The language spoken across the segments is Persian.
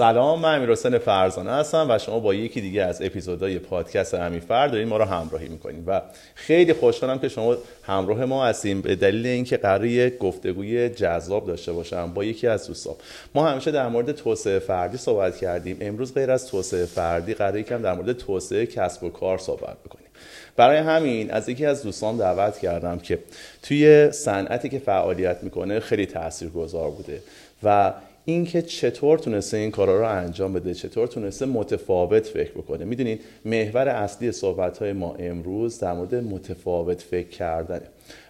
سلام من امیر حسین فرزانه هستم و شما با یکی دیگه از اپیزودهای پادکست امیرفر دارین ما رو همراهی می‌کنیم و خیلی خوشحالم که شما همراه ما هستیم به دلیل اینکه قرار یک گفتگوی جذاب داشته باشم با یکی از دوستان ما همیشه در مورد توسعه فردی صحبت کردیم. امروز غیر از توسعه فردی قرار یکم در مورد توسعه کسب و کار صحبت بکنیم. برای همین از یکی از دوستان دعوت کردم که توی صنعتی که فعالیت می‌کنه خیلی تاثیرگذار بوده و اینکه چطور تونسته این کارا رو انجام بده چطور تونسته متفاوت فکر بکنه. می‌دونید محور اصلی صحبت های ما امروز در مورد متفاوت فکر کردنه.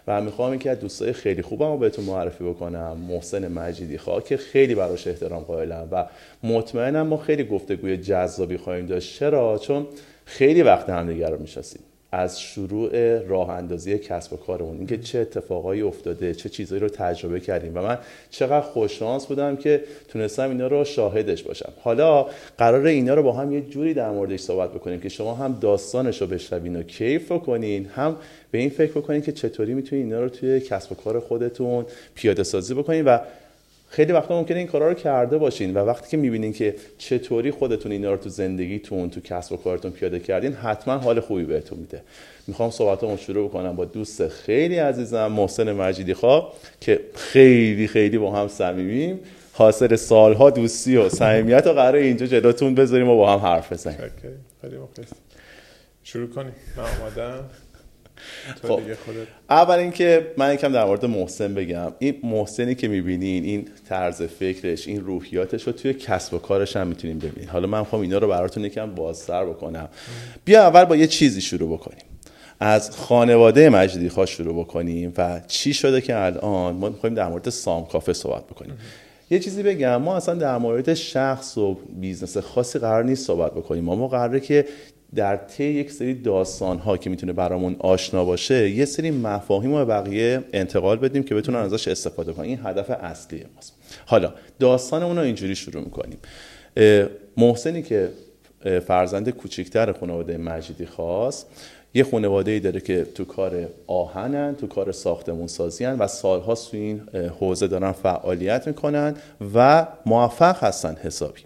و می‌خوام که از دوستای خیلی خوبم بهتون معرفی بکنم. محسن مجیدی خواه که خیلی براش احترام قائلم و مطمئنم ما خیلی گفتگوی جذابی خواهیم داشت. چرا؟ چون خیلی وقت همدیگه رو می‌شناسیم. از شروع راه اندازی کسب و کارمون. اینکه چه اتفاقایی افتاده چه چیزایی رو تجربه کردیم. و من چقدر خوششانس بودم که تونستم اینا رو شاهدش باشم. حالا قرار اینا رو با هم یه جوری در موردش صحبت بکنیم که شما هم داستانش رو بشنوین و کیف کنین هم به این فکر بکنین که چطوری می‌تونین اینا رو توی کسب و کار خودتون پیاده سازی بکنین و خیلی وقتا ممکنه این کارا رو کرده باشین و وقتی که می‌بینین که چطوری خودتون اینا رو تو زندگیتون تو کسب و کارتون پیاده کردین حتما حال خوبی بهتون میده. می‌خوام صحبتامو شروع بکنم با دوست خیلی عزیزم محسن مجیدی خواه که خیلی خیلی با هم صمیمیم. حاصل سالها دوستی و صمیمیت و قرار اینجا جلوتون بذاریم و با هم حرف بزنیم. خیلی شروع کنیم. من آمادم خب. اول اینکه من یکم در مورد محسن بگم. این محسنی که می‌بینین این طرز فکرش این روحیاتش رو توی کسب و کارش هم می‌تونیم ببینین حالا من می‌خوام اینا رو براتون یکم بازتر بکنم. بیا اول با یه چیزی شروع بکنیم. از خانواده مجیدی‌خواه شروع بکنیم و چی شده که الان ما می‌خوایم در مورد سام کافه صحبت بکنیم. یه چیزی بگم ما اصلا در مورد شخص و business خاصی قرار نیست صحبت بکنیم. ما, ما قراره که در طی یک سری داستان ها که می‌تونه برامون آشنا باشه یه سری مفاهیم رو به بقیه انتقال بدیم که بتونن ازش استفاده کنن. این هدف اصلی ماست. حالا داستانمون رو اینجوری شروع می‌کنیم. محسنی که فرزند کوچیکتر خانواده مجیدی خواست یه خانواده ای داره که تو کار آهنن تو کار ساختمون سازی و سالها تو این حوزه دارن فعالیت می‌کنن و موفق هستن حسابی.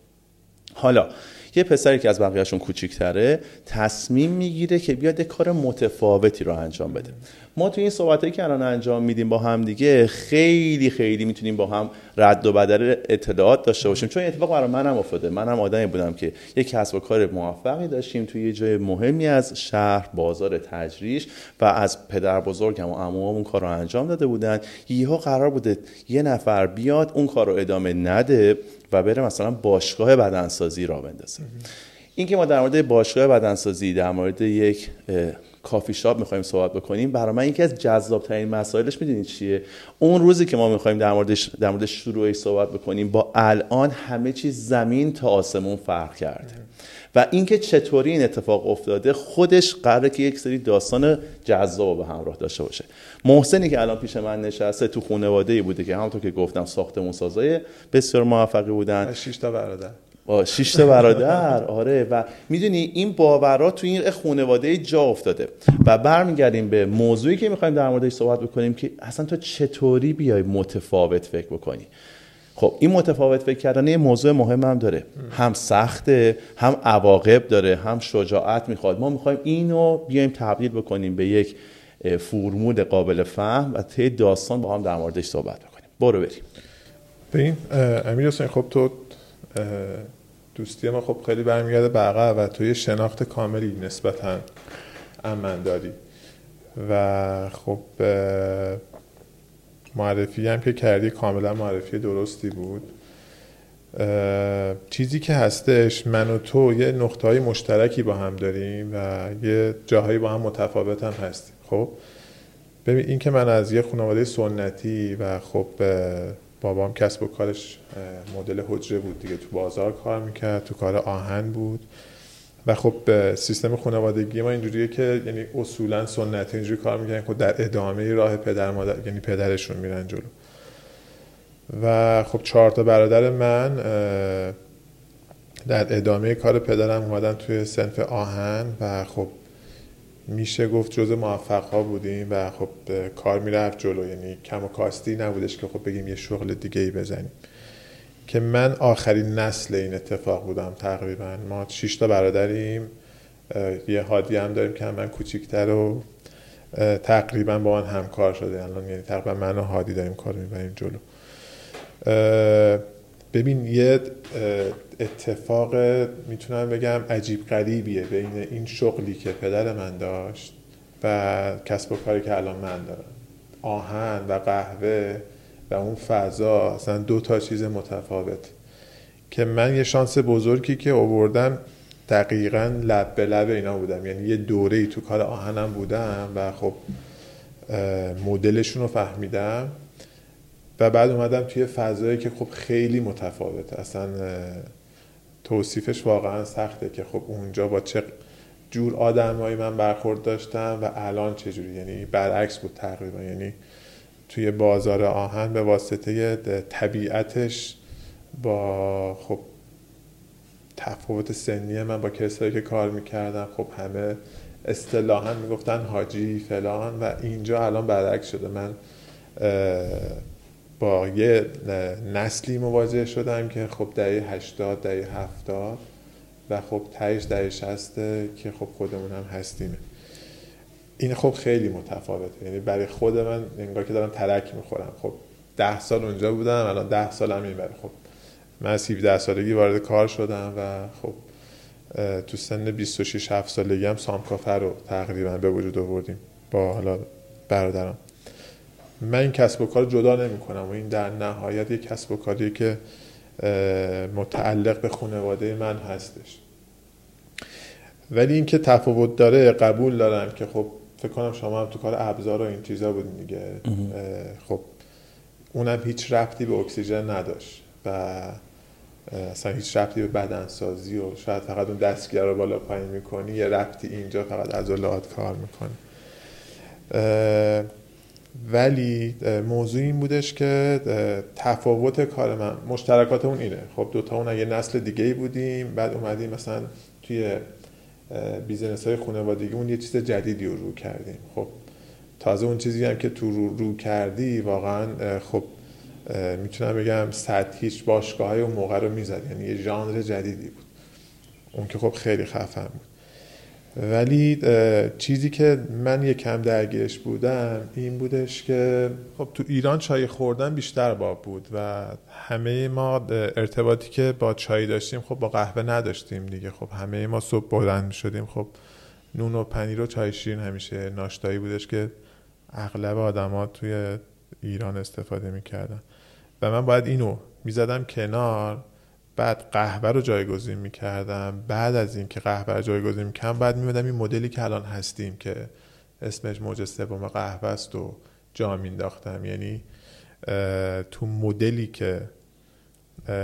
حالا یه پسری که از بقیهشون کوچیکتره تصمیم می‌گیره که بیاد کار متفاوتی رو انجام بده. ما تو این صحبتایی که الان انجام میدیم با هم دیگه خیلی خیلی می‌تونیم با هم رد و بدل اطلاعات داشته باشیم. چون اتفاق برای منم افتاده. منم آدمی بودم که یک کسب و کار موفقی داشتیم توی یه جای مهمی از شهر بازار تجریش و از پدر بزرگم و عموام اون کار رو انجام داده بودن. یهو قرار بوده یه نفر بیاد اون کار رو ادامه نده و بره مثلا باشگاه بدنسازی را بندازه. این که ما در مورد باشگاه بدنسازی در مورد یک کافی شاپ می‌خوایم صحبت بکنیم. برای من یکی از جذاب ترین مسائلش می‌دونید چیه؟ اون روزی که ما می‌خوایم در موردش در مورد شروعش صحبت بکنیم با الان همه چیز زمین تا آسمون فرق کرده و اینکه چطوری این اتفاق افتاده خودش قراره که یک سری داستان جذاب به همراه داشته باشه. محسنی که الان پیش من نشسته تو خانواده ای بوده که همونطور که گفتم ساختمون سازای بسیار موفقی بودن. 6 تا برادر. با شش تا برادر. آره و می‌دونی این باورا تو این خانواده جا افتاده. و برمیگردیم به موضوعی که می‌خوایم در موردش صحبت بکنیم که اصلا تو چطوری بیای متفاوت فکر بکنی؟ خب این متفاوت فکر کردن یه موضوع مهم هم داره. هم سخته هم عواقب داره هم شجاعت می‌خواد. ما می‌خوایم اینو بیایم تبدیل بکنیم به یک فرمول قابل فهم و طی داستان با هم در موردش صحبت بکنیم. برو بریم. ببین امیر حسین خب تو دوستی ما خب خیلی برمیگرده به و تو یه شناخت کاملی نسبتا امن داری و خب معرفی هم که کردی کاملا معرفی درستی بود. چیزی که هستش من و تو یه نقطه های مشترکی با هم داریم و یه جاهایی با هم متفاوت هم هستیم. خب؟ ببین این که من از یه خانواده سنتی و خب بابام کسب و کارش مدل حجره بود دیگه. تو بازار کار می‌کرد تو کار آهن بود. و خب سیستم خانوادگی ما اینجوریه که یعنی اصولا سنتی اینجوری کار می‌کنن خب در ادامه راه پدر مادر یعنی پدرشون میرن جلو. و خب چهار تا برادر من در ادامه کار پدرم اومدن توی سنف آهن و خب میشه گفت جز موفق ها بودیم و خب کار می‌رفت جلو. یعنی کم و کاستی نبودش که خب بگیم یه شغل دیگه ای بزنیم. که من آخرین نسل این اتفاق بودم تقریبا. ما 6 تا برادریم. یه هادی هم داریم که من کوچیکتر و تقریبا با من همکار شده. الان یعنی تقریبا من و هادی داریم کار می‌بریم جلو. ببین یه اتفاق می‌تونم بگم عجیب غریبیه بین این شغلی که پدر من داشت و کسب و کاری که الان من دارم. آهن و قهوه و اون فضا اصلا دو تا چیز متفاوت. که من یه شانس بزرگی که آوردم دقیقا لب به لب اینا بودم. یعنی یه دوره ای تو کار آهنم بودم و خب مدلشون رو فهمیدم. و بعد اومدم توی فضایی که خب خیلی متفاوته اصلا توصیفش واقعا سخته که خب اونجا با چه جور آدمایی من برخورد داشتم و الان چجوری یعنی برعکس بود تقریبا. یعنی توی بازار آهن به واسطه طبیعتش با خب تفاوت سنی من با کسایی که کار می‌کردم خب همه اصطلاحا می‌گفتن حاجی فلان و اینجا الان برعکس شده. من یه نسلی مواجه شدم که خب دهه 80 دهه 70 و خب تهش دهه 60 که خب خودمون هم هستیم. این خب خیلی متفاوته. یعنی برای خود من انگار که دارم ترک می‌خورم. خب ده سال اونجا بودم الان ده سال هم این خب من از 17 سالگی وارد کار شدم و خب تو سن 26 7 سالگی هم سامکافه رو تقریبا به وجود آوردیم با حالا برادرم من این کسب و کار جدا نمی کنم و این در نهایت یک کسب و کاری که متعلق به خانواده من هستش. ولی اینکه تفاوت داره قبول دارم که خب فکر کنم شما هم تو کار ابزار و این چیزا بودین دیگه. خب اونم هیچ ربطی به اکسیژن نداشت و اصلا هیچ ربطی به بدنسازی و شاید فقط اون دستگیر رو بالا پایین می‌کنی یه ربطی اینجا فقط عضلات کار می‌کنی ولی موضوع این بودش که تفاوت کار من مشترکات اون اینه. خب دوتا اون یه نسل دیگه بودیم بعد اومدیم مثلا توی business های خانوادگی اون یه چیز جدیدی رو رو کردیم. خب تازه اون چیزی هم که تو رو, رو کردی واقعا خب می‌تونم بگم سطحیش باشگاه های اون موقع رو می‌زد. یعنی یه ژانر جدیدی بود. اون که خب خیلی خفن بود. ولی چیزی که من یه کم درگیرش بودم این بودش که خب تو ایران چای خوردن بیشتر باب بود و همه ما ارتباطی که با چای داشتیم خب با قهوه نداشتیم دیگه. خب همه ما صبح بلند شدیم خب نون و پنیر و چای شیرین همیشه ناشتایی بودش که اغلب آدما توی ایران استفاده می‌کردن. و من باید اینو می‌زدم کنار بعد قهوه رو جایگزین می‌کردم. بعد از اینکه قهوه رو جایگزین می‌کردم بعد میمدم این مدلی که الان هستیم که اسمش موج سوم قهوه است و جا مینداختم یعنی تو مدلی که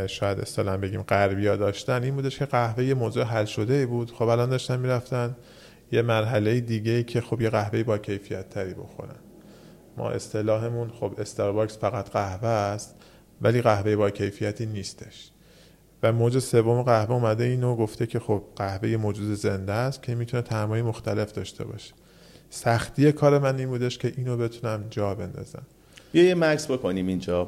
شاید اصطلاحا بگیم غربیا داشتن این بودش که قهوه یه موضوع حل شده بود. خب الان داشتن می‌رفتن یه مرحله دیگه که خب یه قهوه با کیفیت تری بخورن. ما اصطلاحمون خب استارباکس فقط قهوه است ولی قهوه با کیفیتی نیستش. و موج سوم قهوه اومده اینو گفته که خب قهوه یه موجود زنده است که می‌تونه طعمای مختلف داشته باشه. سختی کار من این بودش که اینو بتونم جا بندازم. بیا یه مکس بکنیم اینجا.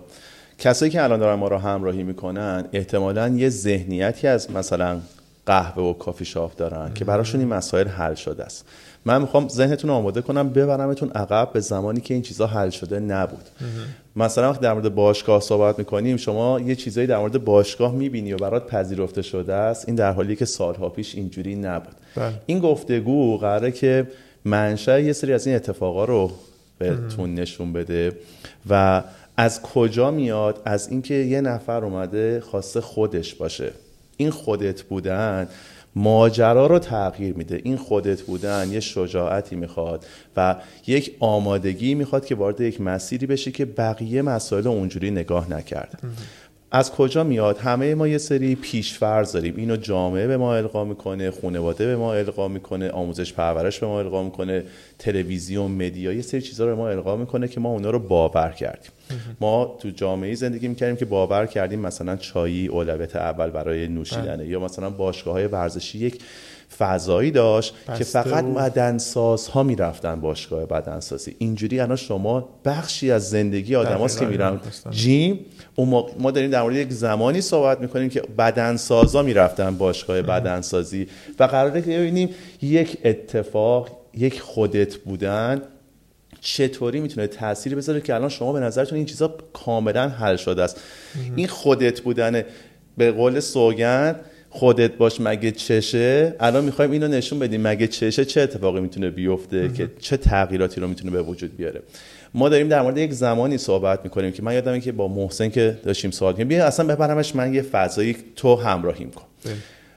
کسایی که الان دارن ما رو همراهی می‌کنن احتمالا یه ذهنیتی از مثلا قهوه و کافی شاپ دارن که براشون این مسائل حل شده است. من می‌خوام ذهنتون آماده کنم ببرمتون عقب به زمانی که این چیزها حل شده نبود. مثلا وقتی در مورد باشگاه صحبت می‌کنیم شما یه چیزایی در مورد باشگاه می‌بینی و برات پذیرفته شده است. این در حالی که سالها پیش اینجوری نبود. بله. این گفتگو قراره که منشأ یه سری از این اتفاقا رو بهتون نشون بده و از کجا میاد؟ از اینکه یه نفر اومده خواسته خودش باشه. این خودت بودن. ماجرا رو تغییر میده. این خودت بودن یه شجاعتی می‌خواد و یک آمادگی می‌خواد که وارد یک مسیری بشی که بقیه مسائل اونجوری نگاه نکرده. از کجا میاد؟ همه ما یه سری پیشفرض داریم. اینو جامعه به ما القا می‌کنه خانواده به ما القا می‌کنه آموزش پرورش به ما القا می‌کنه تلویزیون مدیا یه سری چیزا رو به ما القا می‌کنه که ما اونا رو باور کردیم. ما تو جامعه زندگی می‌کردیم که باور کردیم مثلا چایی اولویت اول برای نوشیدنه یا مثلا باشگاه های ورزشی یک فضایی داشت که فقط و... بدنساز ها می‌رفتن باشگاه بدنسازی. اینجوری الان شما بخشی از زندگی آدماست که میرن. جیم ما داریم در مورد یک زمانی صحبت می‌کنیم که بدنسازا می‌رفتن باشگاه بدنسازی و قراره که ببینیم یک اتفاق یک خودت بودن چطوری می‌تونه تأثیری بذاره که الان شما به نظرتون این چیزا کاملا حل شده است. این خودت بودن به قول سوگند خودت باش مگه چشه؟ الان می‌خوایم اینو نشون بدیم مگه چشه چه اتفاقی می‌تونه بیفته که چه تغییراتی رو می‌تونه به وجود بیاره؟ ما داریم در مورد یک زمانی صحبت می‌کنیم که من یادمه که با محسن که داشتیم سوال کنیم بیا اصلا ببرمش من یه فضایی تو همراهیم کن.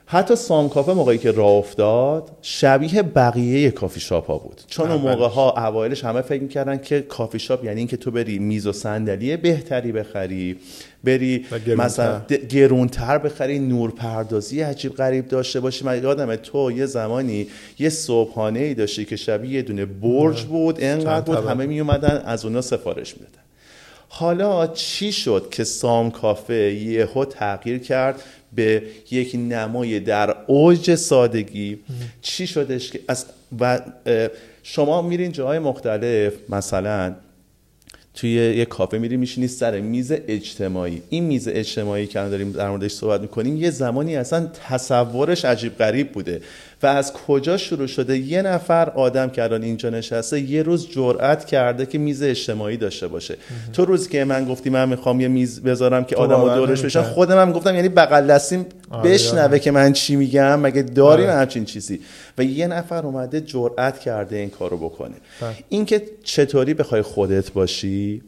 حتی سام کافه موقعی که راه افتاد شبیه بقیه کافی شاپ ها بود. چون اون موقع ها اوایلش همه فکر می‌کردن که کافی شاپ یعنی اینکه تو بری میز و صندلی بهتری بخری. بری مثلا گرونتر بخری نورپردازی عجیب غریب داشته باشی. من یادمه تو یه زمانی یه صبحانه ای داشتی که شبیه یه دونه برج بود انقدر بود همه می اومدن از اونا سفارش می‌دادن. حالا چی شد که سام کافه یهو تغییر کرد به یک نمای در اوج سادگی؟ چی شدش که از و شما میرین جاهای مختلف مثلا توی یه کافه میری میشینی سر میز اجتماعی. این میز اجتماعی که داریم در موردش صحبت می‌کنیم یه زمانی اصلا تصورش عجیب غریب بوده. و از کجا شروع شده؟ یه نفر آدم که الان اینجا نشسته یه روز جرأت کرده که میز اجتماعی داشته باشه. تو روزی که من گفتی من می‌خوام یه میز بذارم که آدم دورش بشن خودم هم گفتم یعنی بغل دستیم آره، بشنوه آره. که من چی میگم مگه داریم آره. همچین چیزی؟ و یه نفر اومده جرأت کرده این کارو بکنه. بله. اینکه چطوری بخوای خودت باشی؟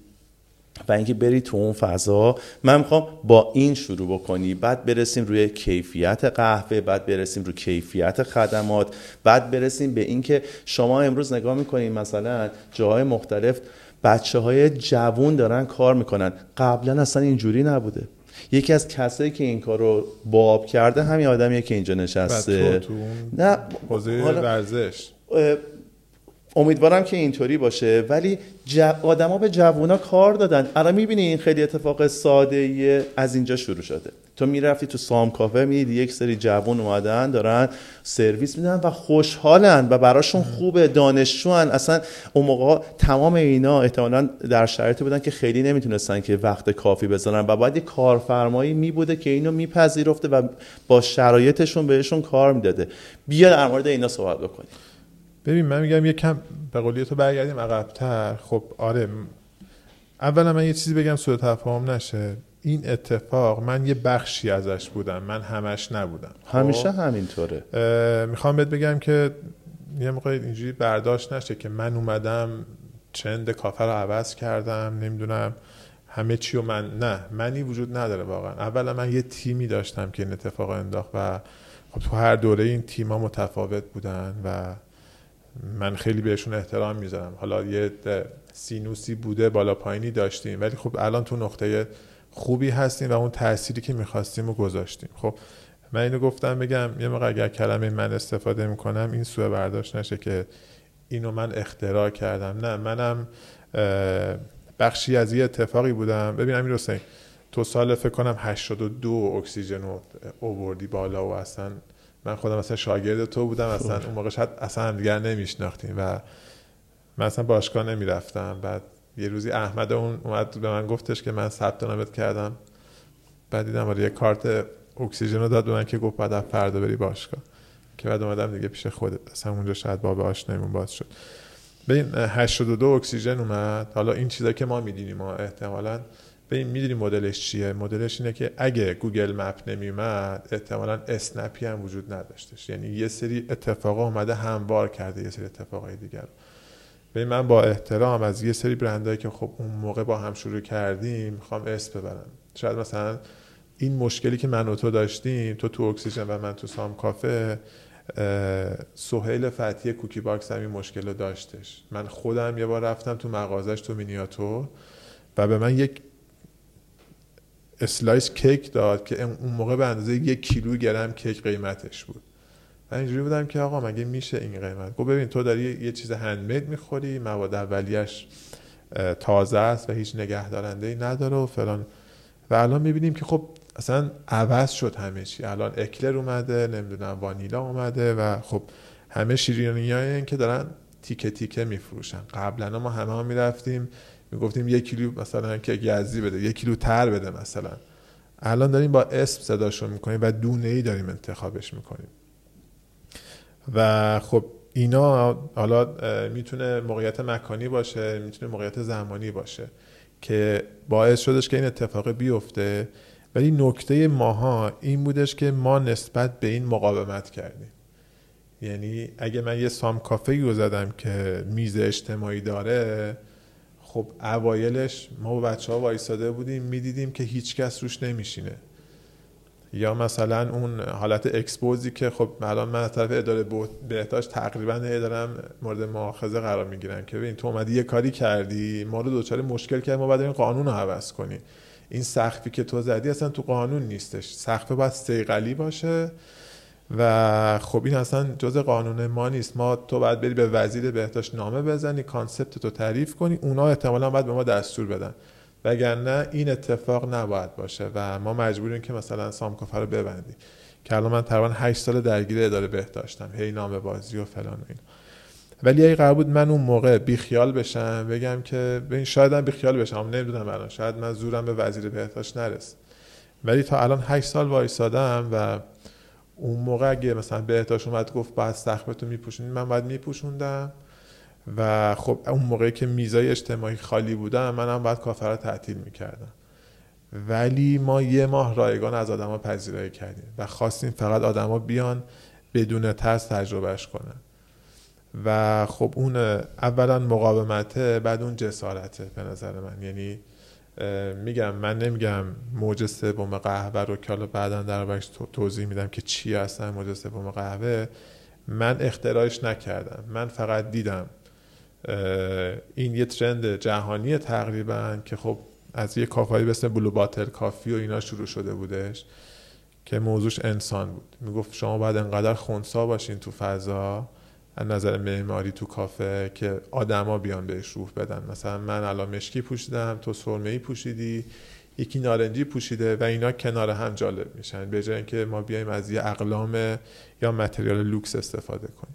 و اینکه بری تو اون فضا من می‌خوام با این شروع بکنی. بعد برسیم روی کیفیت قهوه بعد برسیم روی کیفیت خدمات بعد برسیم به اینکه شما امروز نگاه می‌کنین مثلا جاهای مختلف بچه های جوون دارن کار می‌کنن. قبلا اصلا اینجوری نبوده. یکی از کسایی که این کار رو باب کرده همین آدمیه که اینجا نشسته. نه ورزش. امیدوارم که اینطوری باشه. ولی آدما به جوونا کار دادن. الان می‌بینی این خیلی اتفاق ساده از اینجا شروع شده. تو می‌رفتی تو سام کافه میدی یک سری جوون اومدن دارن سرویس میدن و خوشحالن و براشون خوبه. دانشجوان. اصلا اون موقع تمام اینا احتمالا در شرایطی بودن که خیلی نمی‌تونستن که وقت کافی بزنن و باید یه کارفرمایی میبوده که اینو میپذیرفته و با شرایطشون بهشون کار می‌داده. بیا در مورد اینا صحبت بکنیم. ببین من میگم یه کم به قولی تو برگردیم عقبتر. خب آره اولا من یه چیزی بگم سوء تفاهم نشه. این اتفاق من یه بخشی ازش بودم من همش نبودم. همیشه خب؟ همینطوره می‌خوام بهت بگم که یه موقع اینجوری برداشت نشه که من اومدم چند کافه رو عوض کردم نمی‌دونم همه چی و من نه منی وجود نداره واقعا. اولا من یه تیمی داشتم که این اتفاق انداخت و خب تو هر دوره این تیما متفاوت بودن و من خیلی بهشون احترام می‌ذارم. حالا یه سینوسی بوده بالا پایینی داشتیم. ولی خب الان تو نقطه خوبی هستیم و اون تأثیری که می‌خواستیم رو گذاشتیم. خب من اینو گفتم بگم یه موقع اگر کلمه من استفاده می‌کنم این سوء برداشت نشه که اینو من اختراع کردم. نه منم بخشی از یه اتفاقی بودم. ببینم این حسین تو سال فکر کنم 82 اکسیژن رو اووردی بالا و اصلا من خودم مثلا شاگرد تو بودم اصلا اون موقع شاید اصلا هم دیگر نمیشناختیم و من اصلا باشگاه نمی‌رفتم. بعد یه روزی احمد اون اومد به من گفتش که من ثبت نامت کردم. بعد دیدم آره یه کارت اکسیژن رو داد به من که گفت بعد فردا بری باشگاه. که بعد اومدم دیگه پیش خودت اصلا اونجا شاید باب آشنایمون باز شد. ببین 82 اکسیژن اومد. حالا این چیزا که ما می‌دونیم ما احتمالاً می‌دونی مدلش چیه؟ مدلش اینه که اگه Google Map نمیومد احتمالا اسنپی هم وجود نداشتش. یعنی یه سری اتفاقا اومده هموار کرده یه سری اتفاقای دیگر ببین من با احترام از یه سری برندهایی که خب اون موقع با هم شروع کردیم می‌خوام اسم ببرم. شاید مثلا این مشکلی که من و تو داشتیم تو تو اکسیژن و من تو سام کافه سهیل فتی Cookie Box هم این مشکل رو داشتش. من خودم یه بار رفتم تو مغازش تو مینیاتور و به من یک slice کیک داد که اون موقع به اندازه یک کیلو گرم کیک قیمتش بود. من اینجوری بودم که آقا مگه میشه این قیمت؟ گفت ببین تو داری یه چیز handmade می‌خوری مواد اولیه‌ش تازه است و هیچ نگهدارنده ای نداره و فلان. و الان می‌بینیم که خب اصلا عوض شد همه چی. الان اکلر اومده نمی‌دونم وانیلا اومده و خب همه شیرینی که دارن تیکه تیکه میفروشن. قبلا ما همه ها می‌رفتیم می‌گفتیم یک کیلو مثلا که گزی بده یک کیلو تر بده مثلا. الان داریم با اسم صداشو می‌کنیم و دونه ای داریم انتخابش می‌کنیم. و خب اینا حالا می‌تونه موقعیت مکانی باشه می‌تونه موقعیت زمانی باشه که باعث شدش که این اتفاق بیفته. ولی نکته ماها این بودش که ما نسبت به این مقاومت کردیم. یعنی اگه من یه سام کافه رو زدم که میز اجتماعی داره خب اوایلش ما با بچه ها وایساده بودیم می‌دیدیم که هیچکس روش نمیشینه. یا مثلا اون حالت اکسپوزی که خب الان من از طرف اداره بهداشت تقریبا دارم مورد مؤاخذه قرار می‌گیرن که ببین تو اومدی یه کاری کردی ما رو دوچار مشکل کرد ما باید این قانون رو عوض کنی. این سخفی که تو زدی اصلا تو قانون نیستش. سقف باید سیقلی باشه. و خب این اصلا جز قانون ما نیست. ما تو باید بری به وزیر بهداشت نامه بزنی کانسپت تو تعریف کنی اونا احتمالا باید به ما دستور بدن. وگرنه این اتفاق نباید باشه و ما مجبوریم که مثلا سامکافه رو ببندیم. که الان من تقریبا 8 سال درگیر اداره بهداشتم هی نامه بازی و فلان و این ولی اگه قرار بود من اون موقع بیخیال بشم بگم که ببین شاید هم بیخیال بشم نمی‌دونم الان. شاید من زورم به وزیر بهداشت نرس ولی تا الان 8 سال وایسادم و اون موقع اگه مثلا بهداشت اومد گفت بعد سخبتو میپوشونید من باید میپوشوندم. و خب اون موقعی که میزای اجتماعی خالی بودم منم باید کافه رو تعطیل می‌کردم. ولی ما یه ماه رایگان از آدما پذیرایی کردیم و خواستیم فقط آدما بیان بدون ترس تجربهش کنن. و خب اون اولا مقاومته بعد اون جسارته به نظر من. یعنی میگم من نمیگم موج سوم قهوه رو که حالا بعدا در توضیح میدم که چی هستن موج سوم قهوه. من اختراعش نکردم. من فقط دیدم این یه ترند جهانی تقریبا که خب از یه کافایی مثل بلو باتل کافی و اینا شروع شده بودش که موضوعش انسان بود. می‌گفت شما باید انقدر خونسا باشین تو فضا از نظر معماری تو کافه که آدما بیان بهش روح بدن. مثلا من الان مشکی پوشیدم تو سرمه ای پوشیدی یکی نارنجی پوشیده و اینا کنار هم جالب میشن. به جای اینکه ما بیایم از یه اقلام یا متریال لوکس استفاده کنیم.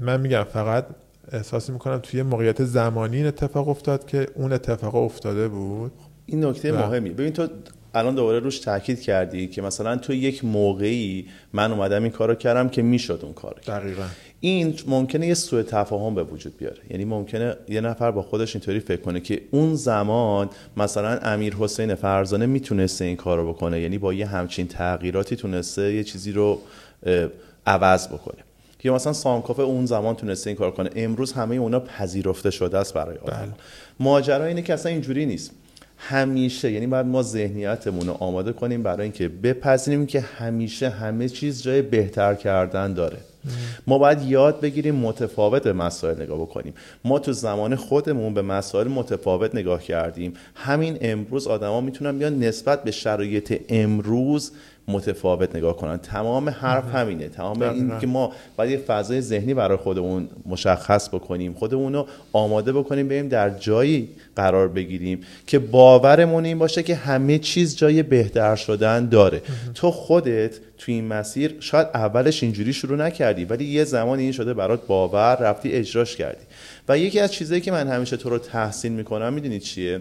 من میگم فقط احساس می‌کنم توی موقعیت زمانی این اتفاق افتاد که اون اتفاق افتاده بود. این نکته مهمی. ببین تو الان دوباره روش تاکید کردی که مثلا تو یک موقعی من اومدم این کارو کردم که می‌شد اون کار. دقیقا. این ممکنه یه سوء تفاهم به وجود بیاره. یعنی ممکنه یه نفر با خودش اینطوری فکر کنه که اون زمان مثلا امیر حسین فرزانه می‌تونسته این کارو بکنه. یعنی با یه همچین تغییراتی تونسته یه چیزی رو عوض بکنه. یا مثلا سامکافه اون زمان تونسته این کار کنه. امروز همه اونا پذیرفته شده است برای آدم. بله. ماجرا اینه که اصلا اینجوری نیست. همیشه یعنی باید ما ذهنیتمون رو آماده کنیم برای اینکه بپذیریم که همیشه همه چیز جای بهتر کردن داره. ما باید یاد بگیریم متفاوت به مسائل نگاه بکنیم. ما تو زمان خودمون به مسائل متفاوت نگاه کردیم. همین امروز آدما می‌تونن بیان نسبت به شرایط امروز متفاوت نگاه کنن. تمام حرف همینه. تمام این که ما باید یه فضای ذهنی برای خودمون مشخص بکنیم خودمون رو آماده بکنیم بریم در جایی قرار بگیریم که باورمون این باشه که همه چیز جای بهتر شدن داره. تو خودت تو این مسیر شاید اولش اینجوری شروع نکردی ولی یه زمان این شده برات باور رفتی اجراش کردی. و یکی از چیزهایی که من همیشه تو رو تحسین می‌کنم می‌دونی چیه؟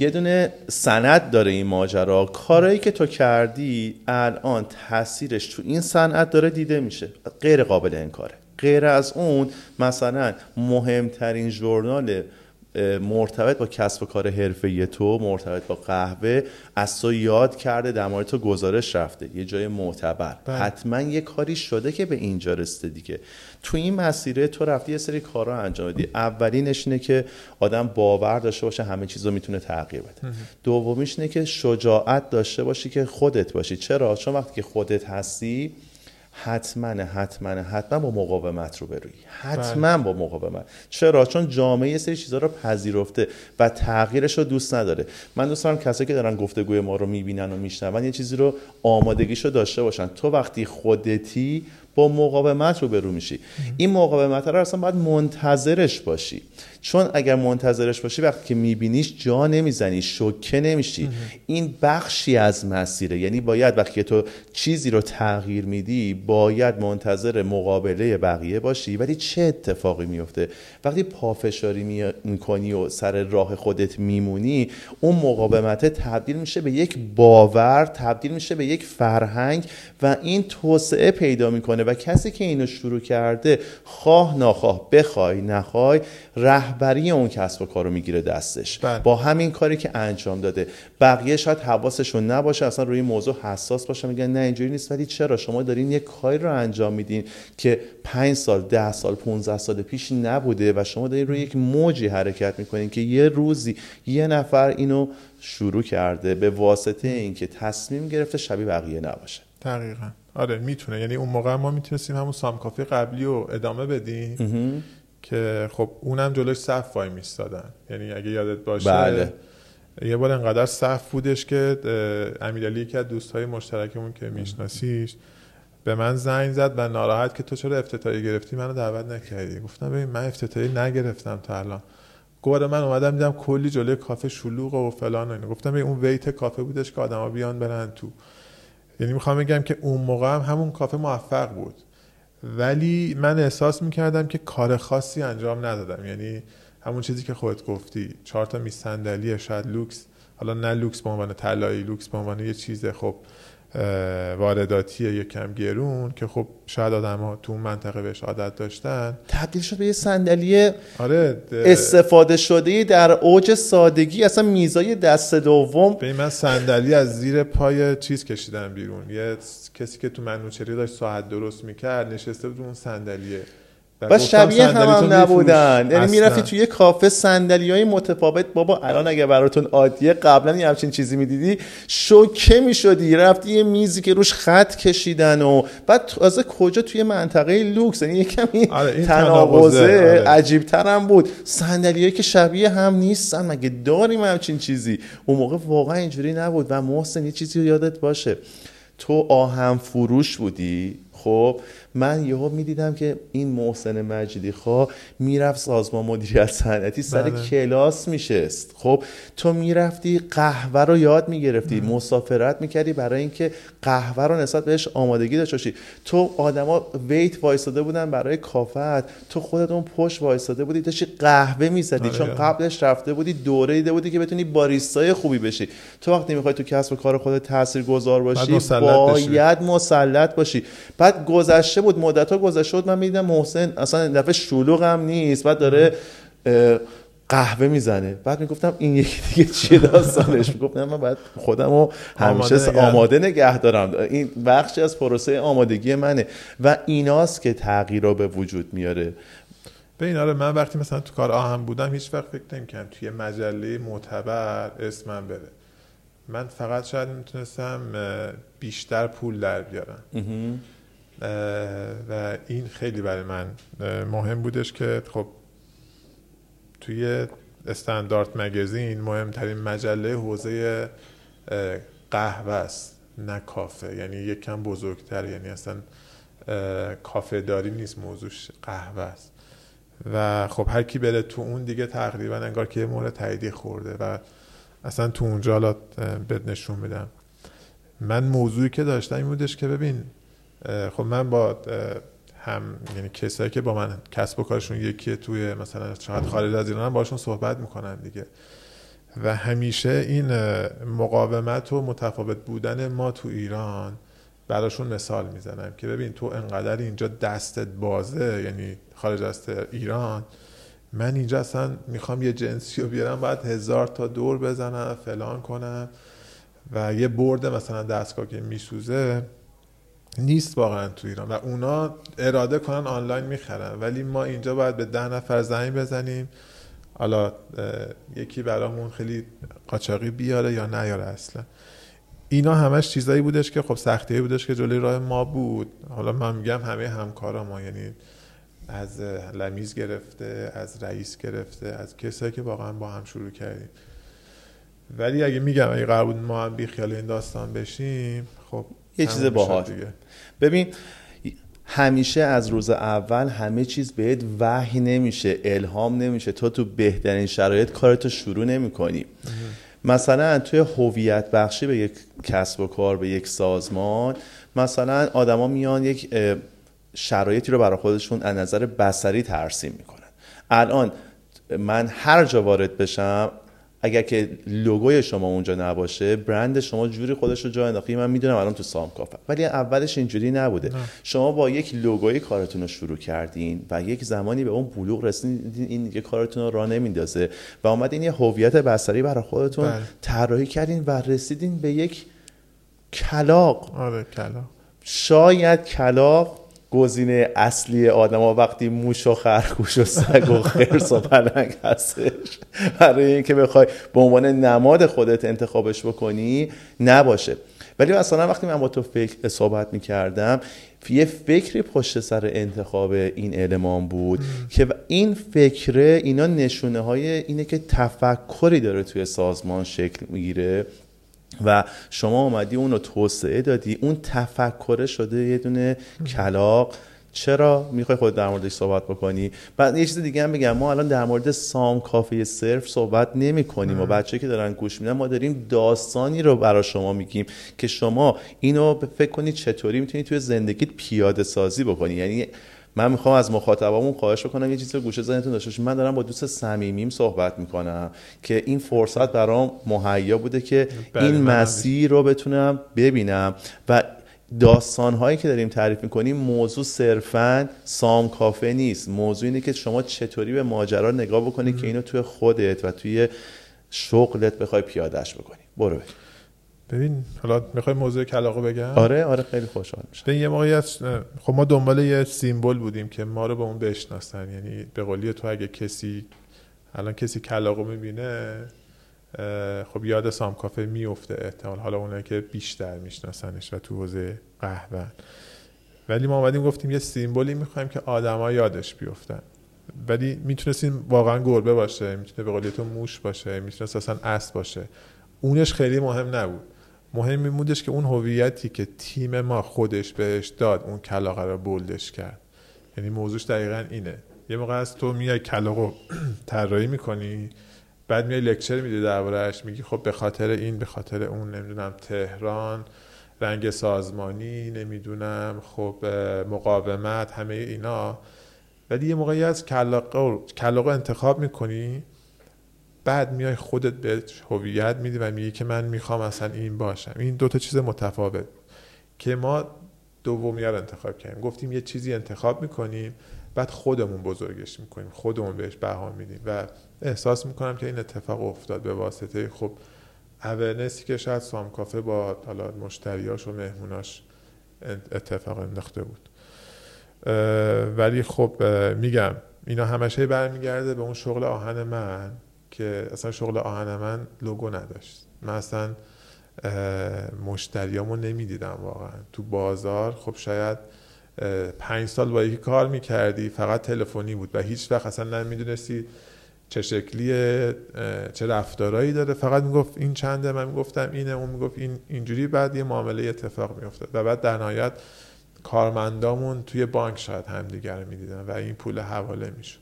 یه دونه سند داره این ماجرا. کارهایی که تو کردی الان تاثیرش تو این صنعت داره دیده میشه. غیر قابل انکاره. غیر از اون مثلا مهمترین ژورنال مرتبط با کسب و کار حرفه تو مرتبط با قهوه از تو یاد کرده در مورد تو گزارش رفته. یه جای معتبر. بله. حتما یه کاری شده که به اینجا رسیده دیگه. تو این مسیره تو رفتی یه سری کارا انجام بدی. اولینش اینه که آدم باور داشته باشه همه چیز رو می‌تونه تغییر بده. دومیش اینه که شجاعت داشته باشی که خودت باشی. چرا؟ چون وقتی که خودت هستی حتما حتما حتما با مقاومت رو بروی حتما بله. با مقاومت. چرا؟ چون جامعه یه سری چیزها رو پذیرفته و تغییرش رو دوست نداره. من دوست دارم کسایی که دارن گفتگوی ما رو می‌بینن و میشنون یه چیزی رو آمادگیش رو داشته باشن. تو وقتی خودتی با مقاومت رو برو میشی این مقاومت رو اصلا باید منتظرش باشی. چون اگر منتظرش باشی وقتی که میبینیش جا نمی‌زنی شوکه نمیشی. این بخشی از مسیره. یعنی باید وقتی تو چیزی رو تغییر میدی باید منتظر مقابله بقیه باشی. ولی چه اتفاقی میفته وقتی پافشاری می‌کنی و سر راه خودت میمونی اون مقاومت تبدیل میشه به یک باور تبدیل میشه به یک فرهنگ و این توسعه پیدا می‌کنه. و کسی که اینو شروع کرده خواه ناخواه بخوای نخوای رهبری اون کسب و کار رو می‌گیره دستش. بله. با همین کاری که انجام داده. بقیه شاید حواسشون نباشه اصلا روی موضوع حساس باشه میگن نه اینجوری نیست. ولی چرا؟ شما دارین یک کاری رو انجام میدین که 5 سال 10 سال 15 سال پیش نبوده و شما دارین روی یک موجی حرکت می‌کنین که یه روزی یه نفر اینو شروع کرده به واسطه اینکه تصمیم گرفته شبیه بقیه نباشه. دقیقا. آره می‌تونه. یعنی اون موقع ما می‌تونستیم همون سامکافی قبلی رو ادامه بدیم. که خب اونم جلوش صف وای میستادن. یعنی اگه یادت باشه بله. یه بار انقدر صف بودش که امیرعلی که از دوستای مشترکمون که میشناسیش به من زنگ زد و ناراحت که تو چرا افتتاحی گرفتی؟ منو دعوت نکردی. گفتم ببین من افتتاحی نگرفتم تا الان. گوره من اومدم دیدم کلی جلوی کافه شلوغ و فلان و اینو گفتم ببین اون ویت کافه بودش که آدما بیان برن تو. یعنی می‌خوام بگم که اون موقع هم همون کافه موفق بود. ولی من احساس می‌کردم که کار خاصی انجام ندادم. یعنی همون چیزی که خودت گفتی چهار تا میز صندلی شاید لوکس حالا نه لوکس به عنوان طلایی لوکس به عنوان یه چیز خب وارداتی یک کم گرون که خب شاید آدم ها تو اون منطقه بهش عادت داشتن. تبدیل شد به یه صندلی آره استفاده شده در اوج سادگی. اصلا میزای دست دوم. به من صندلی از زیر پای چیز کشیدن بیرون. یه کسی که تو منوچری داشت ساعت درست می‌کرد نشسته بود اون صندلیه. و شبیه هم, هم نبودن. یعنی می‌رفتی توی کافه صندلی های متفاوت. بابا الان اگه براتون عادیه قبلا یه همچین چیزی می‌دیدی شوکه می‌شدی. رفتی یه میزی که روش خط کشیدن و بعد تازه کجا توی منطقه لوکس؟ یعنی یه کمی آره تناقضه آره. عجیب ترم بود. صندلی که شبیه هم نیستن. مگه داریم همچین چیزی؟ اون موقع واقعا اینجوری نبود و محسن یه چیزی یادت باشه. تو آهم فروش بودی؟ خب من یهو می‌دیدم که این محسن مجیدی خواه می‌رفت سازمان مدیریت صنعتی سر بله. کلاس میشست. خب تو می‌رفتی قهوه رو یاد می‌گرفتی مسافرت می‌کردی برای اینکه قهوه رو نسبت بهش آمادگی داشته باشی. تو آدما ویت وایساده بودن برای کافت. تو خودت اون پشت وایساده بودی داشتی قهوه می‌زدی. آره. چون قبلش رفته بودی دوره دیده بودی که بتونی باریستای خوبی بشی. تو وقتی می‌خوای تو کسب و کار خودت تاثیرگذار باشی باید مسلط باشی. بعد گذشته گذشته بود مدت ها گذشته بود من می‌دیدم محسن اصلا دفعه شلوغ هم نیست بعد داره قهوه می‌زنه. بعد می‌گفتم این یکی دیگه چیه داستانش؟ می‌گفتم من باید خودم رو همیشه آماده, آماده نگه دارم. این بخشی از پروسه آمادگی منه و ایناست که تغییر رو به وجود میاره. ببین آره من وقتی مثلا تو کار آهم بودم هیچ وقت فکر نمی‌کردم توی مجله معتبر اسمم بره. من فقط شاید می‌تونستم بیشتر پول در بیارم. و این خیلی برای من مهم بودش که خب توی استاندارد مگزین مهمترین مجله حوزه قهوه است نه کافه. یعنی یک کم بزرگتر یعنی اصلا کافه داری نیست موضوعش قهوه است. و خب هر کی بره تو اون دیگه تقریبا انگار که یه مورد تاییدی خورده و اصلا تو اونجا حالا بد نشون میدم. من موضوعی که داشتم این بودش که ببین خب من با هم یعنی کسایی که با من کسب و کارشون یکیه توی مثلا شاید خارج از ایران هم باشون صحبت می‌کنن دیگه. و همیشه این مقاومت و متفاوت بودن ما تو ایران براشون مثال می‌زنم که ببین تو انقدر اینجا دستت بازه یعنی خارج از ایران من اینجا اصلا می‌خوام یه جنسی رو بیارم باید هزار تا دور بزنم فلان کنم و یه برد مثلا دستگاه که میسوزه نیست واقعا تو ایران و اونا اراده کنن آنلاین می‌خرن. ولی ما اینجا باید به ده نفر زنگ بزنیم. حالا یکی برامون خیلی قاچاقی بیاره یا نیاره اصلا. اینا همش چیزایی بودش که خب سختی بودش که جلوی راه ما بود. حالا من میگم همه همکارا ما یعنی از لمیز گرفته از رئیس گرفته از کسایی که واقعا با هم شروع کردیم. ولی اگه میگم اگه قرار بود ما هم بی خیال این داستان بشیم خب یه چیز باحال. ببین همیشه از روز اول همه چیز بهت وحی نمیشه الهام نمیشه. تو تو بهترین شرایط کارتو شروع نمی کنی مثلا توی هویت بخشی به یک کسب و کار به یک سازمان مثلا آدما میان یک شرایطی رو برای خودشون از نظر بسری ترسیم می‌کنن. الان من هر جا وارد بشم اگر که لوگوی شما اونجا نباشه برند شما جوری خودش رو جا انداختی من می‌دونم الان تو سام کافه. ولی اولش اینجوری نبوده. نه. شما با یک لوگوی کارتون رو شروع کردین و یک زمانی به اون بلوغ رسیدین این دیگه کارتون رو راه نمیندازه و اومدین یه هویت بصری برای خودتون بله. طراحی کردین و رسیدین به یک کلاق آره کلاق شاید کلاق گزینه اصلی آدما وقتی موش و خرگوش و سگ و خرس و پلنگ هستش. برای اینکه بخوای به عنوان نماد خودت انتخابش بکنی نباشه. ولی مثلا وقتی من با تو فکر صحبت می‌کردم یه فکری پشت سر انتخاب این علمان بود که این فکره اینا نشونه های اینه که تفکری داره توی سازمان شکل می‌گیره. و شما اومدی اون رو توسعه دادی اون تفکره شده یه دونه کلاق چرا می‌خوای خود در موردش صحبت بکنی؟ بعد یه چیز دیگه هم بگم ما الان در مورد سام کافه صرف صحبت نمی کنیم و بچه که دارن گوش میدن ما داریم داستانی رو برای شما میگیم که شما اینو فکر کنید چطوری می‌تونید توی زندگیت پیاده سازی بکنی. یعنی من می‌خوام از مخاطبامون خواهش بکنم یه چیزی رو گوشه ذهنتون داشته باشید من دارم با دوست صمیمیم صحبت می‌کنم که این فرصت برام مهیا بوده که بله، این مسیر رو بتونم ببینم. و داستان هایی که داریم تعریف می‌کنیم موضوع صرفا سام کافه نیست. موضوع اینه که شما چطوری به ماجرا نگاه بکنی که اینو توی خودت و توی شغلت بخوای پیادهش بکنی. برو ببین حالا می‌خوای موضوع کلاقو بگم؟ آره آره خیلی خوشحال میشم. به یه موقعیت خب ما دنبال یه سیمبل بودیم که ما رو به اون بشناسن. یعنی به قولی تو اگه کسی الان کسی کلاقو می‌بینه خب یاد سام کافه میفته احتمال. حالا اونایی که بیشتر میشناسنش و تو حوزه قهوه ولی ما اومدیم گفتیم یه سیمبولی می‌خوایم که آدما یادش بیفتن. ولی می‌تونستیم واقعا گربه باشه می‌تونه به قولی تو موش باشه می‌تونه اصلا اسب باشه. اونش خیلی مهم نبود. مهم میمودش که اون هویتی که تیم ما خودش بهش داد اون کلاقه رو بولدش کرد. یعنی موضوعش دقیقا اینه. یه موقع از تو میای کلاقو طراحی می‌کنی بعد میای لکچر میدی دربارهش میگی خب به خاطر این به خاطر اون نمی‌دونم تهران رنگ سازمانی نمی‌دونم خب مقاومت همه اینا. ولی یه موقعی از کلاقو انتخاب می‌کنی بعد میای خودت به هویت میدی و میگی که من می‌خوام اصلا این باشم. این دوتا چیز متفاوت. که ما دومی رو انتخاب کردیم. گفتیم یه چیزی انتخاب می‌کنیم بعد خودمون بزرگش می‌کنیم. خودمون بهش بها میدیم و احساس می‌کنم که این اتفاق افتاد به واسطه. خب اورنسی که شاید سام کافه با حالا مشتریاش و مهموناش اتفاق انداخته بود. ولی خب میگم اینا همشه برمیگرده به اون شغل آهن من. که اصلا شغل آهن من لوگو نداشت. من اصلا مشتریامو نمی‌دیدم واقعا. تو بازار خب شاید پنج سال با یکی کار می‌کردی فقط تلفنی بود و هیچ وقت اصلا نمی‌دونستی چه شکلیه چه رفتارایی داره. فقط می‌گفت این چنده من می‌گفتم اینه اون می‌گفت این اینجوری بعد یه معامله اتفاق میافتاد. و بعد در نهایت کارمندامون توی بانک شاید همدیگر می‌دیدن و این پول حواله می‌شد.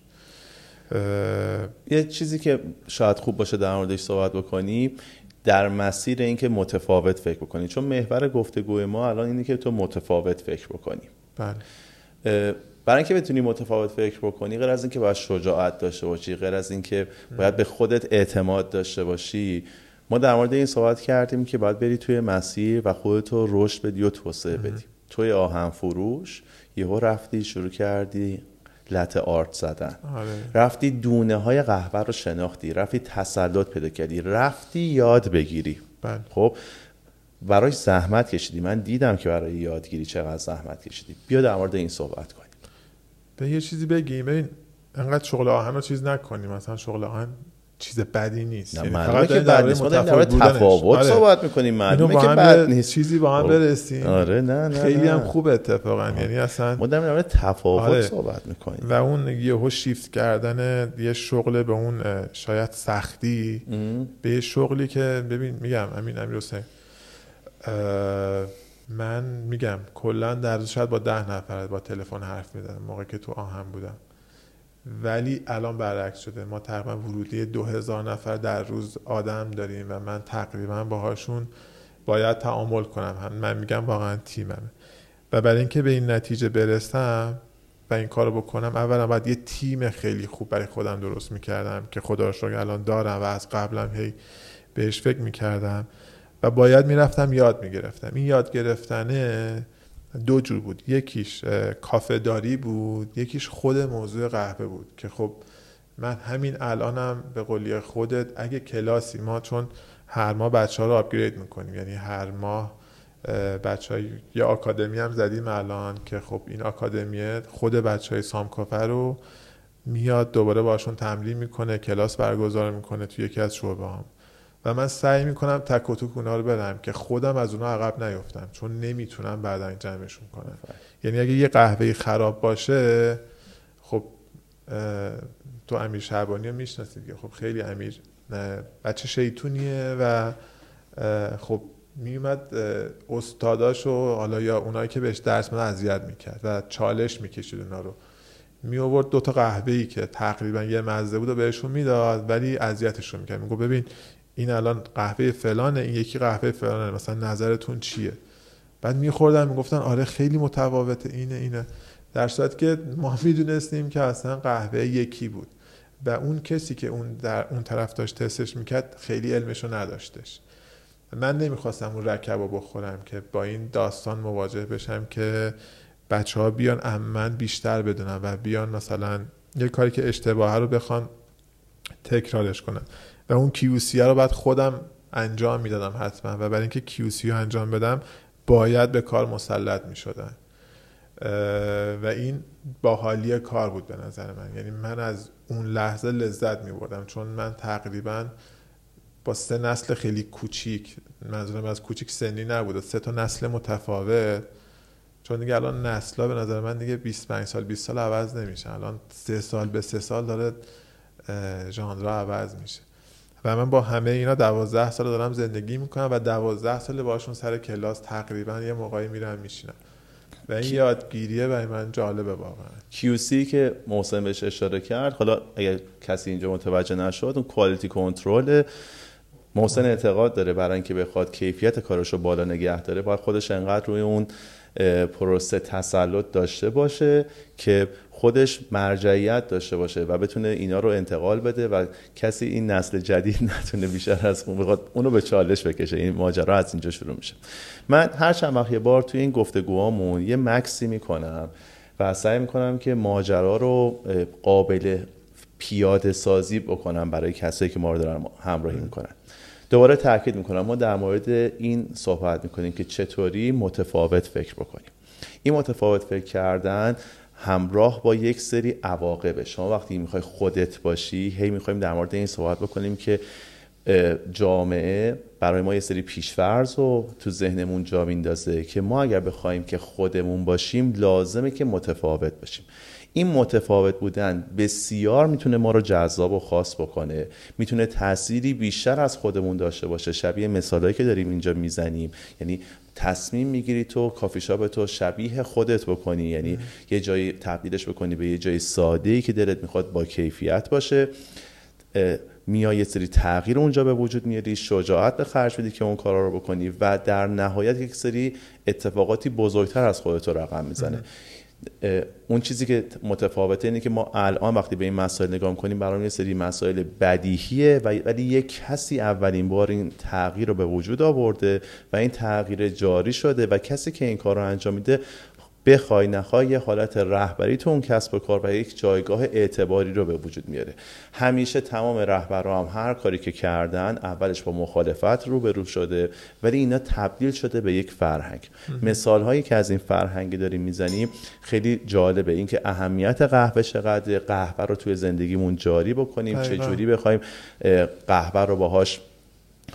یه چیزی که شاید خوب باشه در موردش صحبت بکنی در مسیر اینکه متفاوت فکر بکنی. چون محور گفتگوی ما الان اینه که تو متفاوت فکر بکنی. بله. برای اینکه بتونی متفاوت فکر بکنی غیر از اینکه باید شجاعت داشته باشی غیر از اینکه باید به خودت اعتماد داشته باشی ما در مورد این صحبت کردیم که باید بری توی مسیر و خودتو رشد بدی و توسعه بدی. توی آهن فروش یهو رفتی شروع کردی لط آرت زدن. آره. رفتی دونه های قهوه رو شناختی رفتی تسلط پیدا کردی رفتی یاد بگیری. بله. خب برای زحمت کشیدی. من دیدم که برای یادگیری چقدر زحمت کشیدی. بیا در مورد این صحبت کنیم. به یه چیزی بگیم. ببین انقدر شغل آهن رو چیز نکنیم. مثلا شغل آهن چیز بدی نیست. یعنی فقط که بد نیست. ما در تفاوت آره. صحبت می‌کنیم معلومه که بد نیست. چیزی با هم خب. برسیم. آره نه نه خیلی هم خوب اتفاقا. یعنی اصلا ما در مورد تفاوت آره. صحبت می‌کنیم. و اون یهو شیفت کردن یه شغل به اون شاید سختی به یه شغلی که ببین میگم امین امیر حسین من میگم کلا در شاید با ده نفر با تلفن حرف می‌زنم موقع که تو آهن بودم. ولی الان برعکس شده. ما تقریبا ورودی دو هزار نفر در روز آدم داریم و من تقریبا باهاشون باید تعامل کنم. من میگم واقعا تیممه و برای اینکه به این نتیجه برسم و این کارو بکنم اولا باید یه تیم خیلی خوب برای خودم درست می‌کردم که خدا رو الان دارم و از قبلم هی بهش فکر می‌کردم و باید می‌رفتم یاد می‌گرفتم. این یاد گرفتنه دو جور بود. یکیش کافه داری بود یکیش خود موضوع قهوه بود که خب من همین الانم به قولی خودت اگه کلاسی ما چون هر ماه بچه ها رو آپگرید می‌کنیم. یعنی هر ماه بچه های یه آکادمی هم زدیم الان که خب این آکادمی خود بچه های سامکافه رو میاد دوباره باشون تمرین می‌کنه کلاس برگزار می‌کنه توی یکی از شعبه هم و من سعی می‌کنم تک و توک اونا رو بدم که خودم از اونا عقب نیفتم چون نمی‌تونم بعدا جمعشون کنم. یعنی اگه یه قهوه خراب باشه خب تو امیر شعبانی رو می‌شناسید خب خیلی امیر بچه شیطونیه و خب میومد استاداش و حالا یا اونایی که بهش درس میدن اذیت می‌کرد و چالش می‌کشید اونا رو. می آورد دو تا قهوه ای که تقریبا یه مزه بود و بهشون می‌داد ولی اذیتشون می‌کرد. میگو ببین این الان قهوه فلانه این یکی قهوه فلانه مثلا نظرتون چیه؟ بعد میخوردن می‌گفتن آره خیلی متفاوته اینه اینه. در صورتی که ما می‌دونستیم که اصلا قهوه یکی بود. و اون کسی که اون در اون طرف داشت تستش می‌کرد خیلی علمشو نداشتش. من نمی‌خواستم اون رکب رو بخورم که با این داستان مواجه بشم که بچه ها بیان من بیشتر بدونم و بیان مثلا یه کاری که اشتباه رو بخوان تکرارش کنن. و اون کیوسی رو بعد خودم انجام می‌دادم حتما. و برای اینکه کیوسی رو انجام بدم باید به کار مسلط می شدن و این باحالی کار بود به نظر من. یعنی من از اون لحظه لذت می بردم چون من تقریبا با سه نسل خیلی کوچیک منظورم از کوچیک سنی نبود سه تا نسل متفاوت. چون دیگه الان نسلا به نظر من دیگه 25 سال 20 سال عوض نمیشه الان سه سال به سه سال داره ژانر عوض میشه. و من با همه اینا دوازده سال دارم زندگی می‌کنم و دوازده سال باشون سر کلاس تقریبا یه موقعی میرم میشینم. و این یادگیریه برای من جالبه واقعا. QC که محسن بهش اشاره کرد حالا اگر کسی اینجا متوجه نشد اون کوالیتی کنترل محسن اعتقاد داره برای اینکه بخواد کیفیت کارش رو بالا نگه داره باید خودش انقدر روی اون پروسه تسلط داشته باشه که خودش مرجعیت داشته باشه و بتونه اینا رو انتقال بده و کسی این نسل جدید نتونه بیشتر از اون بخواد اونو به چالش بکشه. این ماجرا از اینجا شروع میشه. من هر چند وقت یه بار توی این گفتگوهامون یه مکسی می‌کنم و سعی می‌کنم که ماجرا رو قابل پیاده سازی بکنم برای کسایی که ما رو دارن همراهی می‌کنن. دوباره تاکید می‌کنم ما در مورد این صحبت می‌کنیم که چطوری متفاوت فکر بکنیم. این متفاوت فکر کردن همراه با یک سری عواقبه. شما وقتی می‌خوای خودت باشی هی می‌خوایم در مورد این صحبت بکنیم که جامعه برای ما یه سری پیشفرض رو تو ذهنمون جا میندازه که ما اگر بخوایم که خودمون باشیم لازمه که متفاوت باشیم. این متفاوت بودن بسیار می‌تونه ما رو جذاب و خاص بکنه. می‌تونه تأثیری بیشتر از خودمون داشته باشه. شبیه مثالهایی که داریم اینجا می‌زنیم. یعنی تصمیم می‌گیری تو کافی شاپ تو شبیه خودت بکنی. یعنی یه جایی تبدیلش بکنی به یه جای ساده ای که دلت می‌خواد با کیفیت باشه. میای یه سری تغییر اونجا به وجود میاری. شجاعت به خرج بدی که اون کارا رو بکنی. و در نهایت یک سری اتفاقاتی بزرگتر از خودت رقم می‌زنه. اون چیزی که متفاوته اینه که ما الان وقتی به این مسائل نگاه کنیم برای یه سری مسائل بدیهیه ولی یک کسی اولین بار این تغییر رو به وجود آورده و این تغییر جاری شده و کسی که این کار رو انجام میده بخوای نخوای یه حالت رهبری تو اون کسب و کار و یک جایگاه اعتباری رو به وجود میاره. همیشه تمام رهبران هم هر کاری که کردن اولش با مخالفت رو به رو شده ولی اینا تبدیل شده به یک فرهنگ. مثال هایی که از این فرهنگی داریم می‌زنیم خیلی جالبه. اینکه اهمیت قهوه چقدر قهوه رو توی زندگیمون جاری بکنیم چه جوری بخوایم قهوه رو باهاش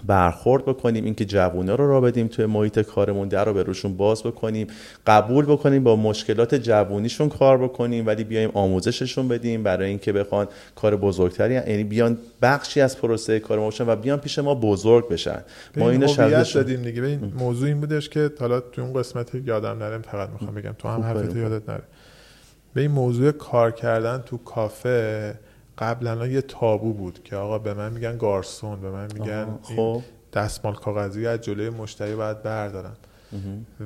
برخورد بکنیم اینکه جوونا رو را بدیم توی محیط کارمون در رو به روشون باز بکنیم قبول بکنیم با مشکلات جوونیشون کار بکنیم ولی بیایم آموزششون بدیم برای اینکه بخوان کار بزرگتری یعنی بیان بخشی از پروسه کار ما باشن و بیان پیش ما بزرگ بشن. ما اینو شرط دادیم دیگه. ببین موضوع این بودش که حالا تو اون قسمت یادم نره فقط می‌خوام بگم تو هم حرفت یادت نره. به این موضوع کار کردن تو کافه قبلا یه تابو بود که آقا به من میگن گارسون به من میگن خب. دستمال کاغذی از جلوی مشتری باید بردارم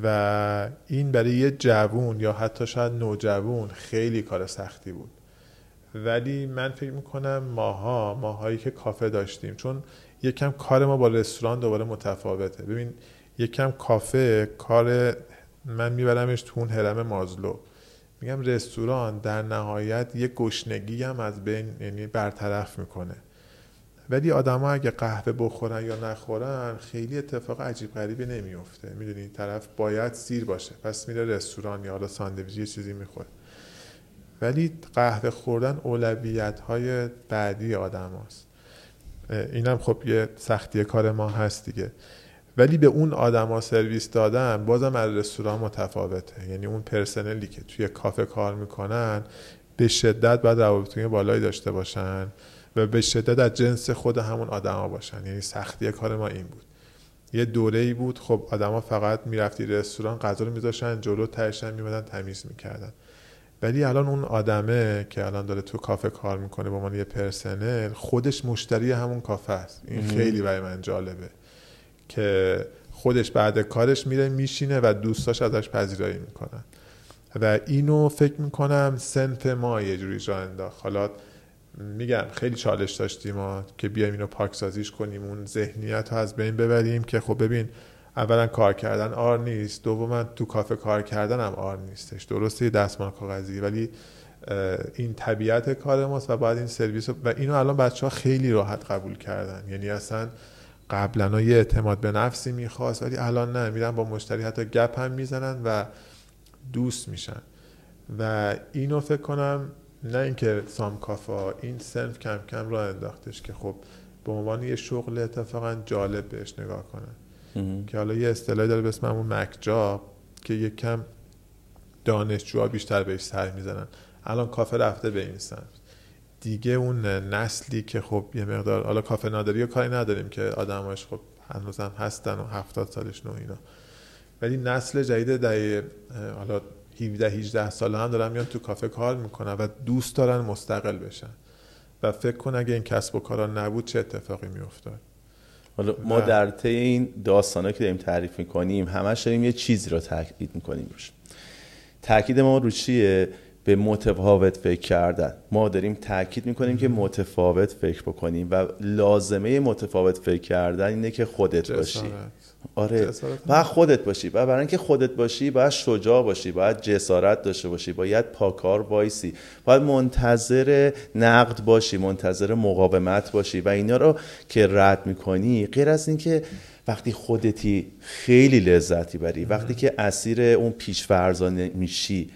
و این برای یه جوون یا حتی شاید نوجوون خیلی کار سختی بود. ولی من فکر می‌کنم ماها ماهایی که کافه داشتیم چون یکم کار ما با رستوران دوباره متفاوته. ببین یکم کافه کار من میبرمش تو اون هرم مازلو. میگم رستوران در نهایت یه گشنگی هم از بین یعنی برطرف می‌کنه. ولی آدما اگه قهوه بخورن یا نخورن خیلی اتفاق عجیب غریبی نمیفته می‌دونی؟ طرف باید سیر باشه. پس میره رستوران یا حالا ساندویچ یه چیزی می‌خوره. ولی قهوه خوردن اولویت های بعدی آدم هست. اینم خب یه سختی کار ما هست دیگه. ولی به اون آدما سرویس دادن بازم از رستوران متفاوته. یعنی اون پرسنلی که توی کافه کار می‌کنن به شدت باید روابط بالایی داشته باشن و به شدت از جنس خود همون آدما باشن. یعنی سختی کار ما این بود. یه دوره ای بود خب آدما فقط می‌رفتی رستوران غذا رو میذاشن جلو ترشن میمدن تمیز می‌کردن. ولی الان اون آدمه که الان داره تو کافه کار می‌کنه به عنوان یه پرسنل خودش مشتری همون کافه است. این خیلی برای من جالبه. که خودش بعد کارش میره میشینه و دوستاش ازش پذیرایی می‌کنن. و اینو فکر می‌کنم سنف ما یه جوری جا انداخت. حالا میگم خیلی چالش داشتیم ما که بیایم اینو پاکسازیش کنیم اون ذهنیت رو از بین ببریم که خب ببین اولا کار کردن آر نیست دوما تو کافه کار کردن هم آر نیستش. درسته یه دستمال کاغذی ولی این طبیعت کار ماست و باید این سرویس و اینو الان بچه ها خیلی راحت قبول کردن. یعنی اصلا قبلا یه اعتماد به نفسی می‌خواست ولی الان نه. میرن با مشتری حتی گپ هم می‌زنن و دوست میشن. و اینو فکر کنم نه اینکه سام کافا این سنف کم کم را انداختش که خب به عنوان یه شغل اتفاقا جالب بهش نگاه کنن. که حالا یه اصطلاحی داره به اسم همون مکجاب که یه کم دانشجوها بیشتر بهش سر می‌زنن. الان کافه رفته به این سمت. دیگه اون نسلی که خب یه مقدار حالا کافه نادری و کاری نداریم که آدماش خب هنوزم هستن و هفتاد سالش نو اینا. ولی نسل جدید دهه حالا 17 18 ساله هم دارن میان تو کافه کار می‌کنن و دوست دارن مستقل بشن. و فکر کن اگه این کسب و کارا نبود چه اتفاقی میافتاد. حالا ما در طی این داستانا که داریم تعریف می‌کنیم همش داریم یه چیزی رو تاکید می‌کنیم روش. تاکید ما رو چیه به متفاوت فکر کردن. ما داریم تاکید می‌کنیم که متفاوت فکر بکنیم و لازمه متفاوت فکر کردن اینه که خودت باشی. آره. باید خودت باشی. و برای اینکه خودت باشی باید شجاع باشی باید جسارت داشته باشی باید پاکار وایسی. باید منتظر نقد باشی منتظر مقاومت باشی و اینا رو که رد می‌کنی غیر از اینکه وقتی خودتی خیلی لذتی بری وقتی که اسیر اون پیشفرزانه میشی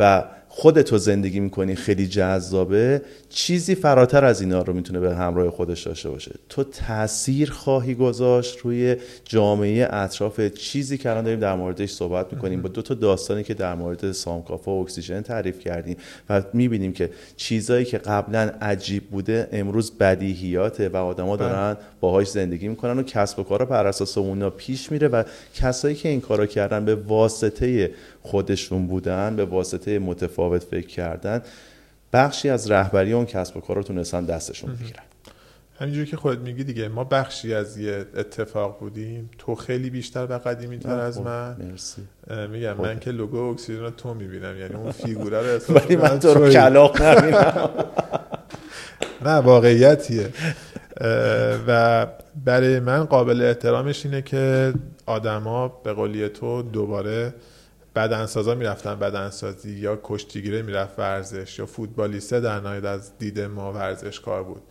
و خودتو زندگی می‌کنی خیلی جذابه چیزی فراتر از اینا رو می‌تونه به همراه خودش داشته باشه تو تاثیر خواهی گذاشت روی جامعه اطراف چیزی که الان داریم در موردش صحبت می‌کنیم با دو تا داستانی که در مورد سامکافا و اکسیژن تعریف کردیم و می‌بینیم که چیزایی که قبلا عجیب بوده امروز بدیهیاته و آدما بله. دارن باهاش زندگی می‌کنن و کسب و کارا بر اساس اونا پیش میره و کسایی که این کارو کردن به واسطه خودشون بودن به واسطه متفاوت فکر کردن بخشی از رهبری اون کسب و کار رو تونستن دستشون بگیرن. همینجوری که خودت میگی دیگه ما بخشی از یه اتفاق بودیم. تو خیلی بیشتر و قدیمی تر از خب، من. مرسی. میگم من که لوگو اکسیژن رو تو می‌بینم یعنی اون فیگوره رو ولی من تو رو کلاق نبینم نه واقعیتیه. و برای من قابل احترامش اینه که آدما به قولی تو دوباره بدنسازا می‌رفتن بدنسازی یا کشتیگیره می‌رفت ورزش یا فوتبالیسته در نهایت از دید ما ورزشکار بود.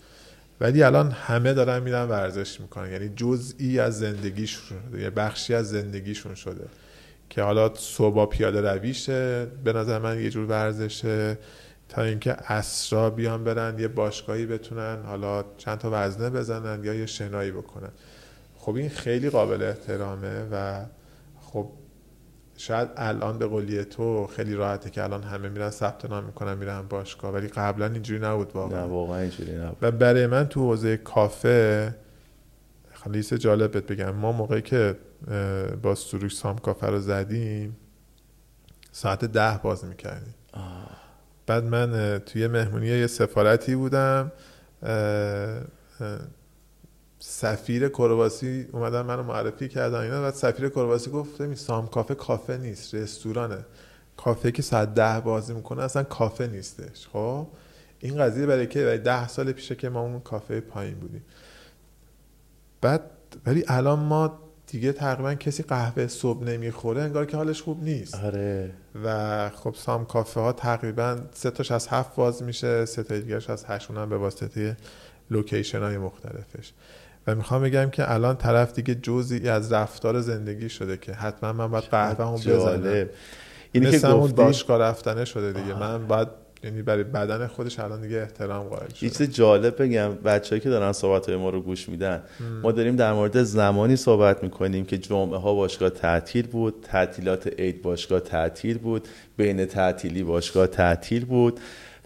ولی الان همه دارن میرن ورزش می‌کنن. یعنی جزئی از زندگیشون یه بخشی از زندگیشون شده که حالا صبح پیاده رویشه به نظر من یه جور ورزشه تا اینکه اسرا بیان برن یه باشگاهی بتونن حالا چند تا وزنه بزنن یا یه شنایی بکنن. خب این خیلی قابل احترامه و شاید الان به قولی تو خیلی راحته که الان همه میرن ثبت نام می‌کنن میرن باشگاه ولی قبلا اینجوری نبود واقعا. نه واقعا اینجوری نبود. و برای من تو حوزه کافه خیلی جالب بهت بگم. ما موقعی که با سروش سام کافه رو زدیم ساعت ده باز می‌کردیم. بعد من توی مهمونی یه سفارتی بودم سفیر کرواسی اومدن منو معرفی کردن اینا بعد سفیر کرواسی گفت می سام کافه کافه نیست رستورانه. کافه که ساعت ده بازی می‌کنه اصلا کافه نیستش خب؟ این قضیه برای که برای ده سال پیشه که ما اون کافه پایین بودیم. بعد ولی الان ما دیگه تقریبا کسی قهوه صبح نمی‌خوره انگار که حالش خوب نیست. آره. و خب سام کافه ها تقریبا سه تاش از هفت باز میشه سه تا دیگرش از هشت به واسطه لوکیشن های مختلفش. و می‌خوام بگم که الان طرف دیگه جزئی از رفتار زندگی شده که حتما من باید قهوه هم بزنم. اینی که گفتی باشگاه رفتنه شده دیگه. آه. من باید یعنی برای بدن خودش الان دیگه احترام قائل شده چیز جالب بگم. بچه‌ای که دارن صحبت های ما رو گوش میدن ما داریم در مورد زمانی صحبت می‌کنیم که جمعه ها باشگاه تعطیل بود تعطیلات عید باشگاه تعطیل بود بین تعطیلی باشگاه تعطیل بود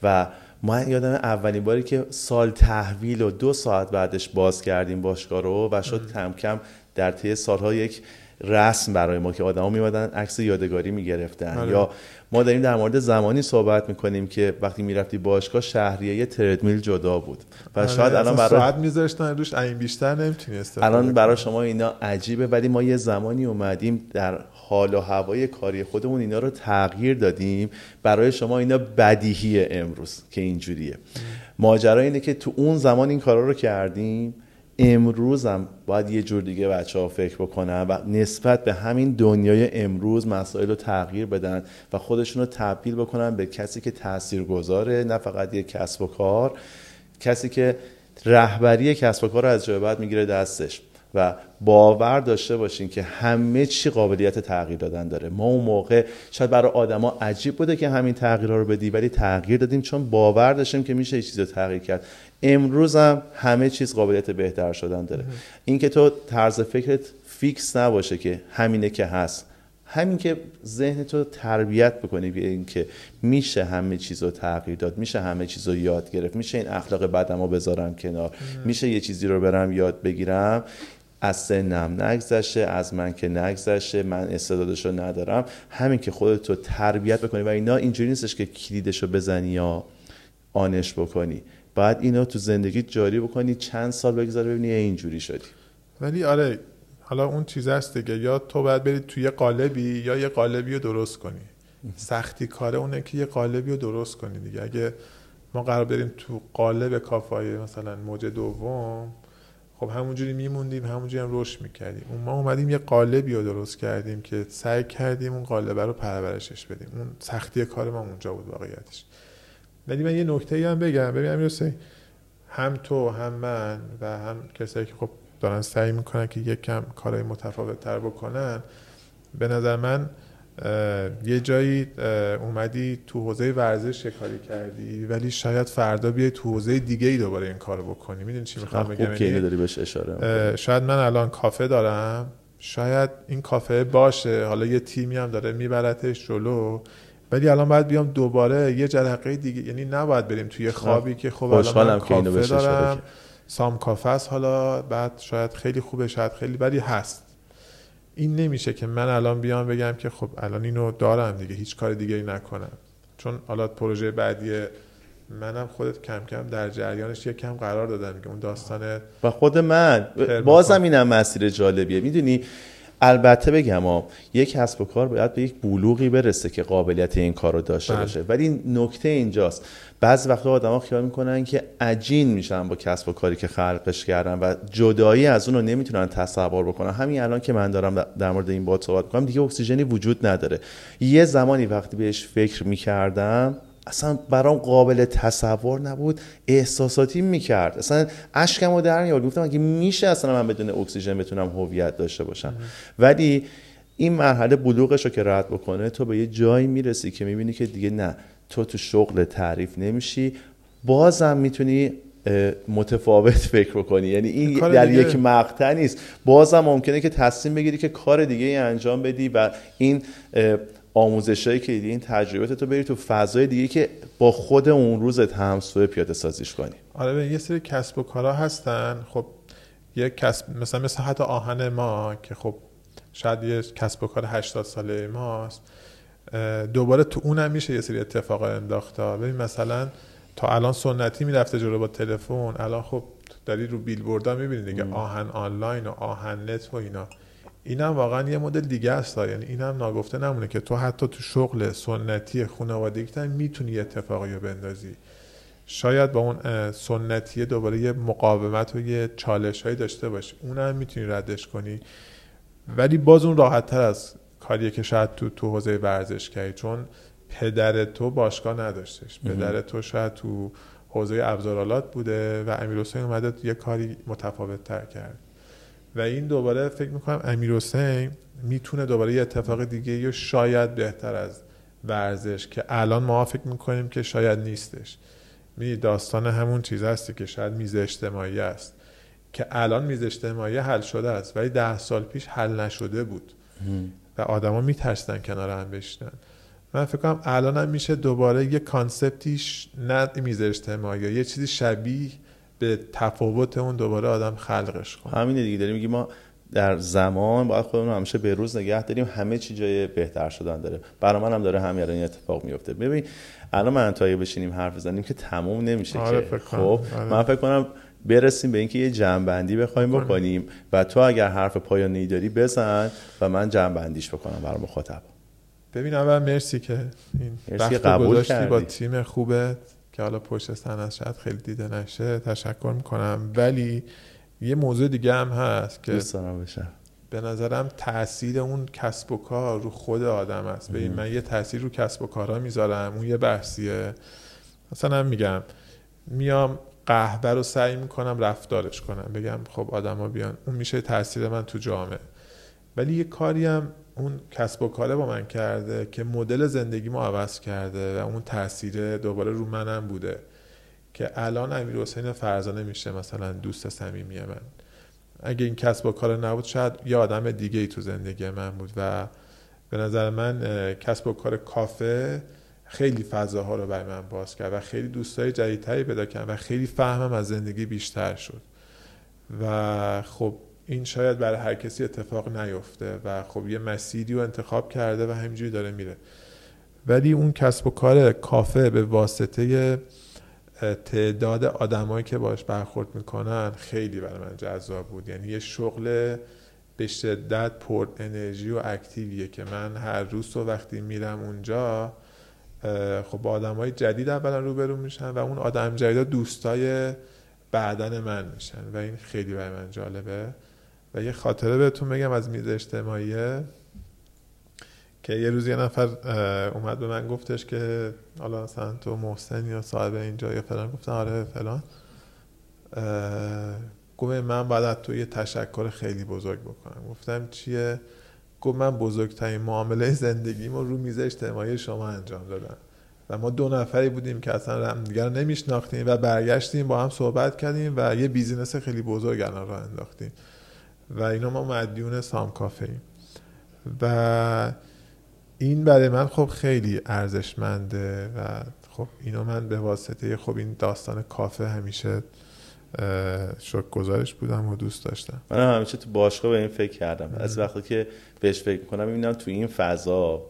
و ما یادم اولین باری که سال تحویل و دو ساعت بعدش باز کردیم باشگاه رو و شد کم کم در طی سالها یک رسم برای ما که آدما میمدن عکس یادگاری می‌گرفتن. آره. یا ما داریم در مورد زمانی صحبت می‌کنیم که وقتی می‌رفتی باشگاه شهریه تردمیل جدا بود. و آره، شاید الان برای ساعت میذاشتن روش این بیشتر نمی‌تونی الان برای شما اینا عجیبه ولی ما یه زمانی اومدیم در حال و هوای کاری خودمون اینا رو تغییر دادیم. برای شما اینا بدیهی امروز که اینجوریه. ماجرا اینه که تو اون زمان این کارا رو کردیم. امروز هم باید یه جور دیگه بچه ها فکر بکنن و نسبت به همین دنیای امروز مسائل رو تغییر بدن و خودشون رو تبدیل بکنن به کسی که تأثیر گذاره نه فقط یه کسب و کار. کسی که رهبری کسب و کار رو از جای بعد می‌گیره دستش. و باور داشته باشین که همه چی قابلیت تغییر دادن داره. ما اون موقع شاید برای آدما عجیب بوده که همین تغییرها رو بدی ولی تغییر دادیم چون باور داشتیم که میشه یه چیزی رو تغییر کرد. امروز هم همه چیز قابلیت بهتر شدن داره. اینکه تو طرز فکرت فیکس نباشه که همینه که هست. همین که ذهن تو تربیت بکنی به اینکه میشه همه چیز رو تغییر داد میشه همه چیز رو یاد گرفت میشه این اخلاق بدم رو بذارم کنار میشه یه چیزی رو برم یاد بگیرم. از سنم نگذشه از من که نگذشه من استعدادش ندارم. همین که خودت رو تربیت بکنی و اینا اینجوری نیستش که کلیدش رو بزنی یا آنش بکنی. بعد اینو تو زندگی جاری بکنی چند سال بگذاره ببینی اینجوری شدی. ولی آره حالا اون چیز هست دیگه. یا تو باید بری توی قالبی یا یه قالبی رو درست کنی. سختی کاره اونه که یه قالبی رو درست کنی دیگه. اگه ما قرار بریم تو قالب کافای مثلا موج دوم خب همونجوری میموندیم همونجوری هم رشد می‌کردیم. اون ما اومدیم یه قالبی رو درست کردیم که سعی کردیم اون قالب رو پرورشش بدیم. اون سختی کار ما اونجا بود واقعیتش. ولی من یه نکته هم بگم. ببین امیر هم تو هم من و هم کسایی که خب دارن سعی می‌کنن که یک کم کارهای متفاوت تر بکنن به نظر من یه جایی اومدی تو حوزه ورزش کاری کردی ولی شاید فردا بیای تو حوزه دیگه ای دوباره این کارو بکنی. می‌دونی چی می‌خوام بگم؟ یعنی داری بهش اشاره شاید من الان کافه دارم. شاید این کافه باشه. حالا یه تیمی هم داره میبرتش جلو. ولی الان باید بیام دوباره یه جرقه دیگه. یعنی نباید بریم توی خوابی که خب الان من کافه دارم. سام کافه است. حالا بعد شاید خیلی خوبه شاید خیلی ولی هست. این نمیشه که من الان بیام بگم که خب الان اینو دارم دیگه هیچ کار دیگه ای نکنم. چون حالا پروژه بعدی منم خودت کم کم در جریانش یک کم قرار دادم که اون داستان و خود من بازم اینم مسیر جالبیه. می‌دونی البته بگم ها یک کسب و کار باید به یک بلوغی برسه که قابلیت این کار رو داشته بله. باشه. ولی نکته اینجاست. بعضی وقتا آدما خیال می‌کنن که عجین میشن با کسب و کاری که خلقش کردن و جدایی از اون رو نمی‌تونن تصور بکنن. همین الان که من دارم در مورد این باد صحبت کنم دیگه اکسیژنی وجود نداره. یه زمانی وقتی بهش فکر می‌کردم اصلا برام قابل تصور نبود. احساساتی می‌کرد. اصلا اشکم رو در میاد گفتم اگه میشه اصلا من بدون اکسیژن بتونم هویت داشته باشم. ولی این مرحله بلوغش رو که رد بکنه تو به یه جایی می‌رسی که می‌بینی که دیگه نه تو تو شغل تعریف نمیشی. بازم می‌تونی متفاوت فکر بکنی. یعنی این در یک مقطع نیست. بازم ممکنه که تصمیم بگیری که کار دیگه ای انجام بدی و این آموزش هایی که دیدی این تجربه تو بری تو فضای دیگه که با خود اون روزت همسوه پیاده سازیش کنی. آره یه سری کسب و کارها هستن. خب یه کسب مثلا مثل حتی آهن ما که خب شاید یه کسب و کار 80 ساله ماست دوباره تو اونم میشه یه سری اتفاق انداختا ببین مثلا تا الان سنتی می‌رفته جلو با تلفن الان خب داری رو بیلبوردها می‌بینید دیگه. آهن آنلاین و آهن نت و اینا. اینم واقعا یه مدل دیگه است یعنی اینم ناگفته نمونه که تو حتی تو شغل سنتی خانوادگی می‌تونی یه اتفاقی رو بندازی. شاید با اون سنتی دوباره یه مقاومت و یه چالش هایی داشته باشی. اونم می‌تونی ردش کنی. ولی باز اون راحت تر از کاریه که شاید تو تو حوزه ورزش کردی. چون پدر تو باشگاه نداشتش. پدر تو شاید تو حوزه ابزارالات بوده و امیر حسین اومده یه کاری متفاوت تر کرد. و این دوباره فکر می‌کنم امیر حسین می‌تونه دوباره یه اتفاق دیگه یا شاید بهتر از ورزش که الان ما فکر می‌کنیم که شاید نیستش. می داستان همون چیز هستی که شاید میز اجتماعی است که الان میز اجتماعی حل شده است ولی ده سال پیش حل نشده بود. و آدما میترسن کنار هم بشینن. من فکر کنم الان هم میشه دوباره یه کانسپتیش نه میز اجتماعی یه چیزی شبیه به تفاوت اون دوباره آدم خلقش کنه. همینه دیگه. داریم میگیم ما در زمان باید خودمون همیشه به روز نگه داریم. همه چی جای بهتر شدن داره. برای من هم داره همین این اتفاق میفته. ببین الان من تا بشینیم حرف بزنیم که تموم نمیشه آره که. خب آره. من فکر کنم برسیم به اینکه یه جنبندی بخوایم. بکنیم و تو اگر حرف پایانی داری بزن و من جنبندیش بکنم برای مخاطب ببین اول مرسی که این مرسی قبول کردی. با تیم خوبه که حالا پشت سن شاید خیلی دیده نشه تشکر می‌کنم. ولی یه موضوع دیگه هم هست که به نظرم تاثیر اون کسب و کار رو خود آدم است ببین من یه تاثیر رو کسب و کارها می‌ذارم اون یه بحثیه. مثلا میگم میام قهوه رو سعی می‌کنم رفتارش کنم. بگم خب آدما بیان اون میشه تاثیر من تو جامعه. ولی یه کاری هم اون کسب و کاره با من کرده که مدل زندگی ما عوض کرده و اون تاثیر دوباره رو منم بوده که الان امیر حسین فرزانه میشه مثلا دوست صمیمی من. اگه این کسب و کار نبود شاید یه آدم دیگه ای تو زندگی من بود و به نظر من کسب و کار کافه خیلی فضاها رو برای من باز کرد و خیلی دوستای جدیدتری پیدا کردم و خیلی فهمم از زندگی بیشتر شد. و خب این شاید برای هر کسی اتفاق نیفته و خب یه مسیری رو انتخاب کرده و همینجوری داره میره. ولی اون کسب و کار کافه به واسطه تعداد آدمایی که باش برخورد می‌کنن خیلی برای من جذاب بود. یعنی یه شغل به شدت پر انرژی و اکتیویه که من هر روز و وقتی میرم اونجا خب با آدم های جدید اولا روبرو میشن و اون آدم جدید دوستای بعدن من میشن و این خیلی برای من جالبه. و یه خاطره بهتون بگم از میز اجتماعیه که یه روز یه نفر اومد به من گفتش که حالا مثلا تو محسن یا صاحب اینجا یا فلان گفتن آره فلان. گفت من باید تو یه تشکر خیلی بزرگ بکنم. گفتم چیه؟ گفت من بزرگترین معامله زندگیمو رو میز اجتماعی شما انجام دادم. و ما دو نفری بودیم که اصلا همدیگر نمیشناختیم و برگشتیم با هم صحبت کردیم و یه بیزینس خیلی بزرگ الان را انداختیم. و اینا ما مدیون سام کافه ایم. و این برای من خب خیلی ارزشمنده و خب اینو من به واسطه خب این داستان کافه همیشه شک گزارش بودم و دوست داشتم. من همیشه تو باشگاه به این فکر کردم. از وقتی که بهش فکر می‌کنم می‌بینم تو این فضا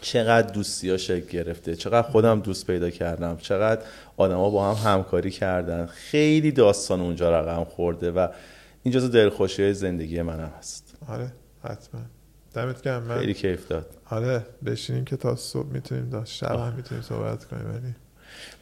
چقدر دوستی ها شکل گرفته چقدر خودم دوست پیدا کردم چقدر آدما با هم همکاری کردن. خیلی داستان اونجا رقم خورده و این جزو دلخوشی های زندگی منم هست. آره حتما. دمت گرم من خیلی کیف داد. آره بشینیم که تا صبح می‌تونیم داشت شب هم می‌تونیم صحبت کنیم ولی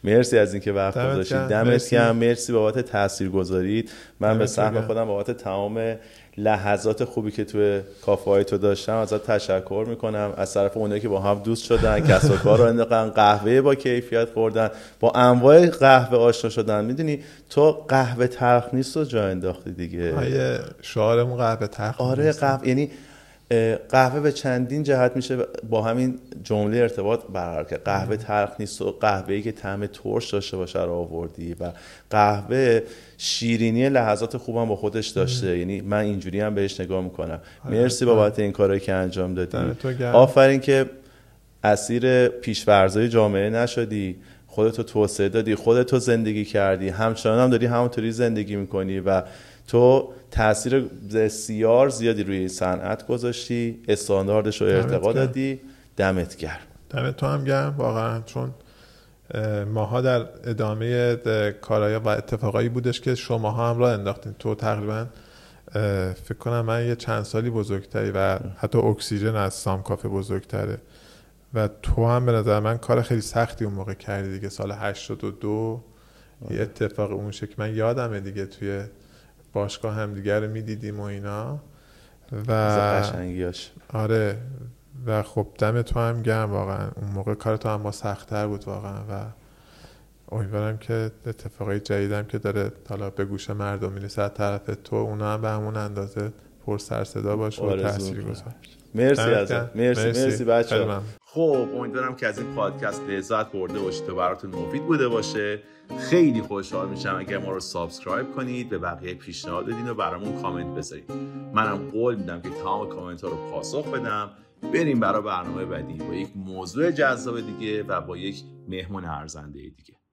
مرسی از اینکه وقت گذاشتید. دمت گرم. مرسی بابت تاثیر گذارید من به سهم خودم بابت تمام لحظات خوبی که توی کافه های تو داشتم ازت تشکر می‌کنم. از طرف اونایی که با هم دوست شدن کسب و کار رو انداختن قهوه با کیفیت خوردن با انواع قهوه آشنا شدن. می‌دونی تو قهوه تلخ نیست و جا انداختی دیگه. آیه شعارمون قهوه تلخ آره قهوه یعنی قهوه به چندین جهت میشه با همین جمله ارتباط برقرار کرد. قهوه تلخ نیست و قهوه‌ای که طعم ترش داشته باشه رو آوردی و قهوه شیرینی لحظات خوبم با خودش داشته. یعنی من اینجوری هم بهش نگاه می‌کنم. آره. مرسی بابت این کارهایی که انجام دادی. آفرین که اسیر پیشورزای جامعه نشدی. خودتو توسعه دادی خودتو زندگی کردی. همچنان هم داری همونطوری زندگی می‌کنی و تو تاثیر بسیار زیادی روی صنعت گذاشتی استانداردش رو ارتقا دادی دمت گرم. دمت تو هم گرم واقعا چون ماها در ادامه کارهای و اتفاقایی بودش که شماها هم را انداختین. تو تقریبا فکر کنم من یه چند سالی بزرگتری و حتی اکسیژن از سام کافه بزرگتره. و تو هم به نظر من کار خیلی سختی اون موقع کردی دیگه سال 82 یه اتفاق اون شکل من یادمه دیگه توی باشگاه هم دیگر رو می‌دیدیم و اینا. و آره و خب دم تو هم گرم واقعا. اون موقع کار تو هم باز سخت‌تر بود واقعا و امیدوارم که اتفاقای جدیدم که داره حالا به گوش مردم می‌رسه از طرف تو اونا هم به همون اندازه پر سر و صدا باشه و تاثیر گذار. مرسی ازت. مرسی مرسی, بچه خب امیدوارم که از این پادکست لذت برده باشید و براتون مفید بوده باشه. خیلی خوشحال میشم اگر ما رو subscribe کنید به بقیه پیشنهاد بدین و برامون کامنت بذارید منم قول میدم که تمام کامنت ها رو پاسخ بدم. بریم برای برنامه بعدی با یک موضوع جذاب دیگه و با یک مهمون ارزنده دیگه.